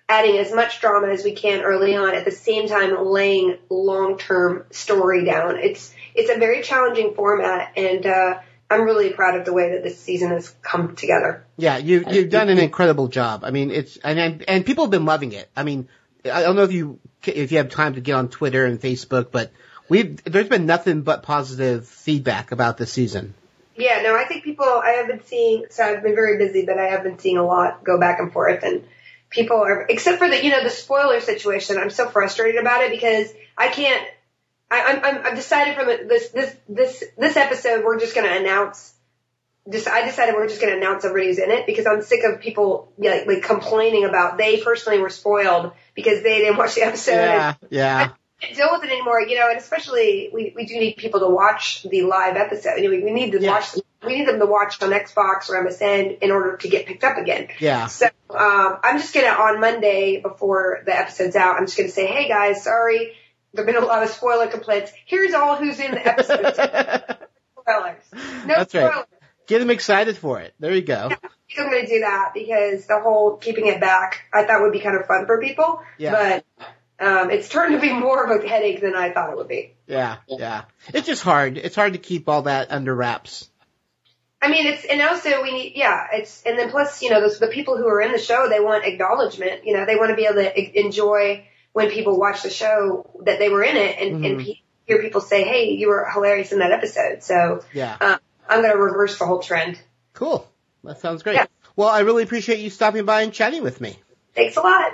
adding as much drama as we can early on at the same time laying long-term story down. It's it's a very challenging format and uh I'm really proud of the way that this season has come together.
Yeah, you you've done an incredible job. I mean, it's and and, people have been loving it. I mean, I don't know if you if you have time to get on Twitter and Facebook, but we've there's been nothing but positive feedback about this season.
Yeah, no, I think people I have been seeing so I've been very busy, but I have been seeing a lot go back and forth and people are except for the you know, the spoiler situation, I'm so frustrated about it because I can't I, I'm, I'm, I've decided from this, this, this, this episode, we're just going to announce just I decided we're just going to announce everybody who's in it because I'm sick of people like, like complaining about they personally were spoiled because they didn't watch the episode.
Yeah, yeah.
I can't deal with it anymore, you know, and especially we, we do need people to watch the live episode. You know, we, we need to watch we need them to watch on Xbox or MSN in order to get picked up again.
Yeah.
So um, I'm just gonna on Monday before the episode's out, I'm just gonna say, hey guys, sorry, there've been a lot of spoiler complaints. Here's all who's in the episode. spoilers. No
That's
spoilers.
right. Get them excited for it. There you go.
Think I'm going to do that because the whole keeping it back I thought would be kind of fun for people.
Yeah.
But um, it's turned to be more of a headache than I thought it would be.
Yeah, yeah. It's just hard. It's hard to keep all that under wraps.
I mean, it's and also we need yeah. It's and then plus you know those the people who are in the show they want acknowledgement. You know they want to be able to enjoy when people watch the show that they were in it and, and
Mhm.
pe- hear people say, "Hey, you were hilarious in that episode." So
Yeah.
uh, I'm going to reverse the whole trend.
Cool. That sounds great. Well, I really appreciate you stopping by and chatting with me.
Thanks a lot.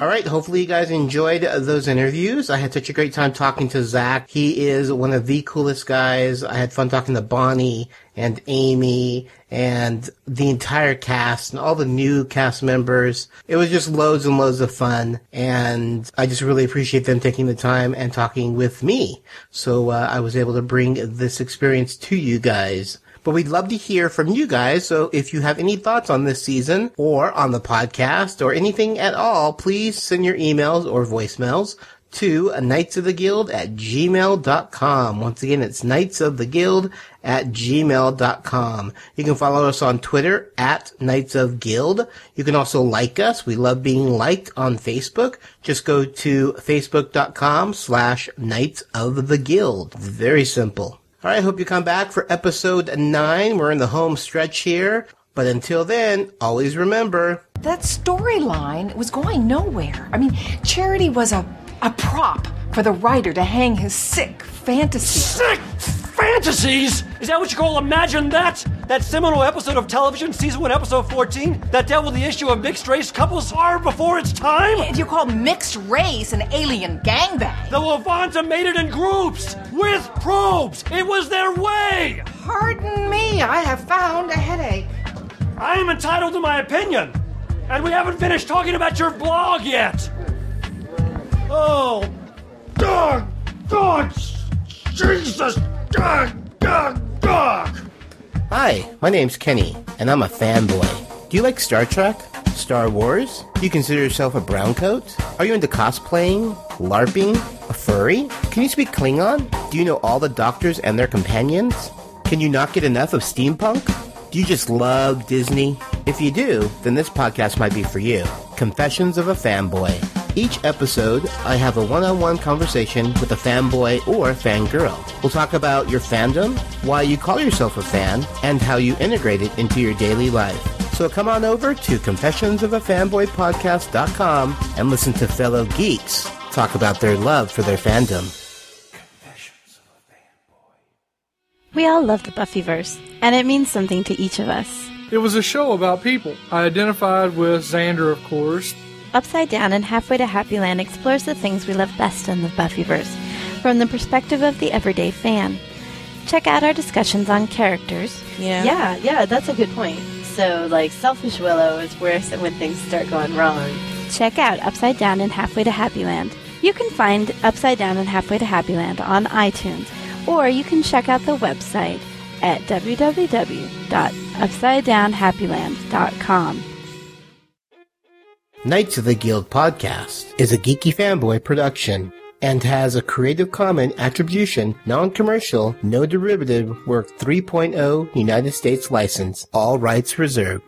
All right. Hopefully you guys enjoyed those interviews. I had such a great time talking to Zach. He is one of the coolest guys. I had fun talking to Bonnie and Amy and the entire cast and all the new cast members. It was just loads and loads of fun. And I just really appreciate them taking the time and talking with me. So uh, I was able to bring this experience to you guys. But we'd love to hear from you guys. So if you have any thoughts on this season or on the podcast or anything at all, please send your emails or voicemails to Knights of the Guild at gmail.com. Once again, it's Knights of the Guild at gmail.com. You can follow us on Twitter at Knights of Guild. You can also like us. We love being liked on Facebook. Just go to facebook.com slash Knights of the Guild. Very simple. All right, hope you come back for episode nine. We're in the home stretch here. But until then, always remember
That storyline was going nowhere. I mean, Charity was a, a prop for the writer to hang his sick fantasy.
Sick fantasies? Is that what you call imagine that? That seminal episode of television, season 1, episode 14, that dealt with the issue of mixed race couples far before its time?
And you call mixed race an alien gangbang?
The Levanta it in groups with probes. It was their way.
Pardon me, I have found a headache.
I am entitled to my opinion. And we haven't finished talking about your blog yet. Oh, dog, dog, Jesus,
Hi, my name's Kenny, and I'm a fanboy. Do you like Star Trek? Star Wars? Do you consider yourself a browncoat? Are you into cosplaying? LARPing? A furry? Can you speak Klingon? Do you know all the doctors and their companions? Can you not get enough of steampunk? Do you just love Disney? If you do, then this podcast might be for you. Confessions of a Fanboy. Each episode, I have a one-on-one conversation with a fanboy or fangirl. We'll talk about your fandom, why you call yourself a fan, and how you integrate it into your daily life. So come on over to confessionsofafanboypodcast.com and listen to fellow geeks talk about their love for their fandom.
We all love the Buffyverse, and it means something to each of us.
It was a show about people. I identified with Xander, of course.
Upside Down and Halfway to Happy Land explores the things we love best in the Buffyverse from the perspective of the everyday fan. Check out our discussions on characters.
Yeah. Yeah, yeah, that's a good point. So, like, Selfish Willow is where when things start going wrong.
Check out Upside Down and Halfway to Happy Land. You can find Upside Down and Halfway to Happy Land on iTunes, or you can check out the website at www.upsidedownhappyland.com.
Knights of the Guild podcast is a geeky fanboy production and has a Creative Commons Attribution, Non-Commercial, No Derivative Work 3.0 United States license, all rights reserved.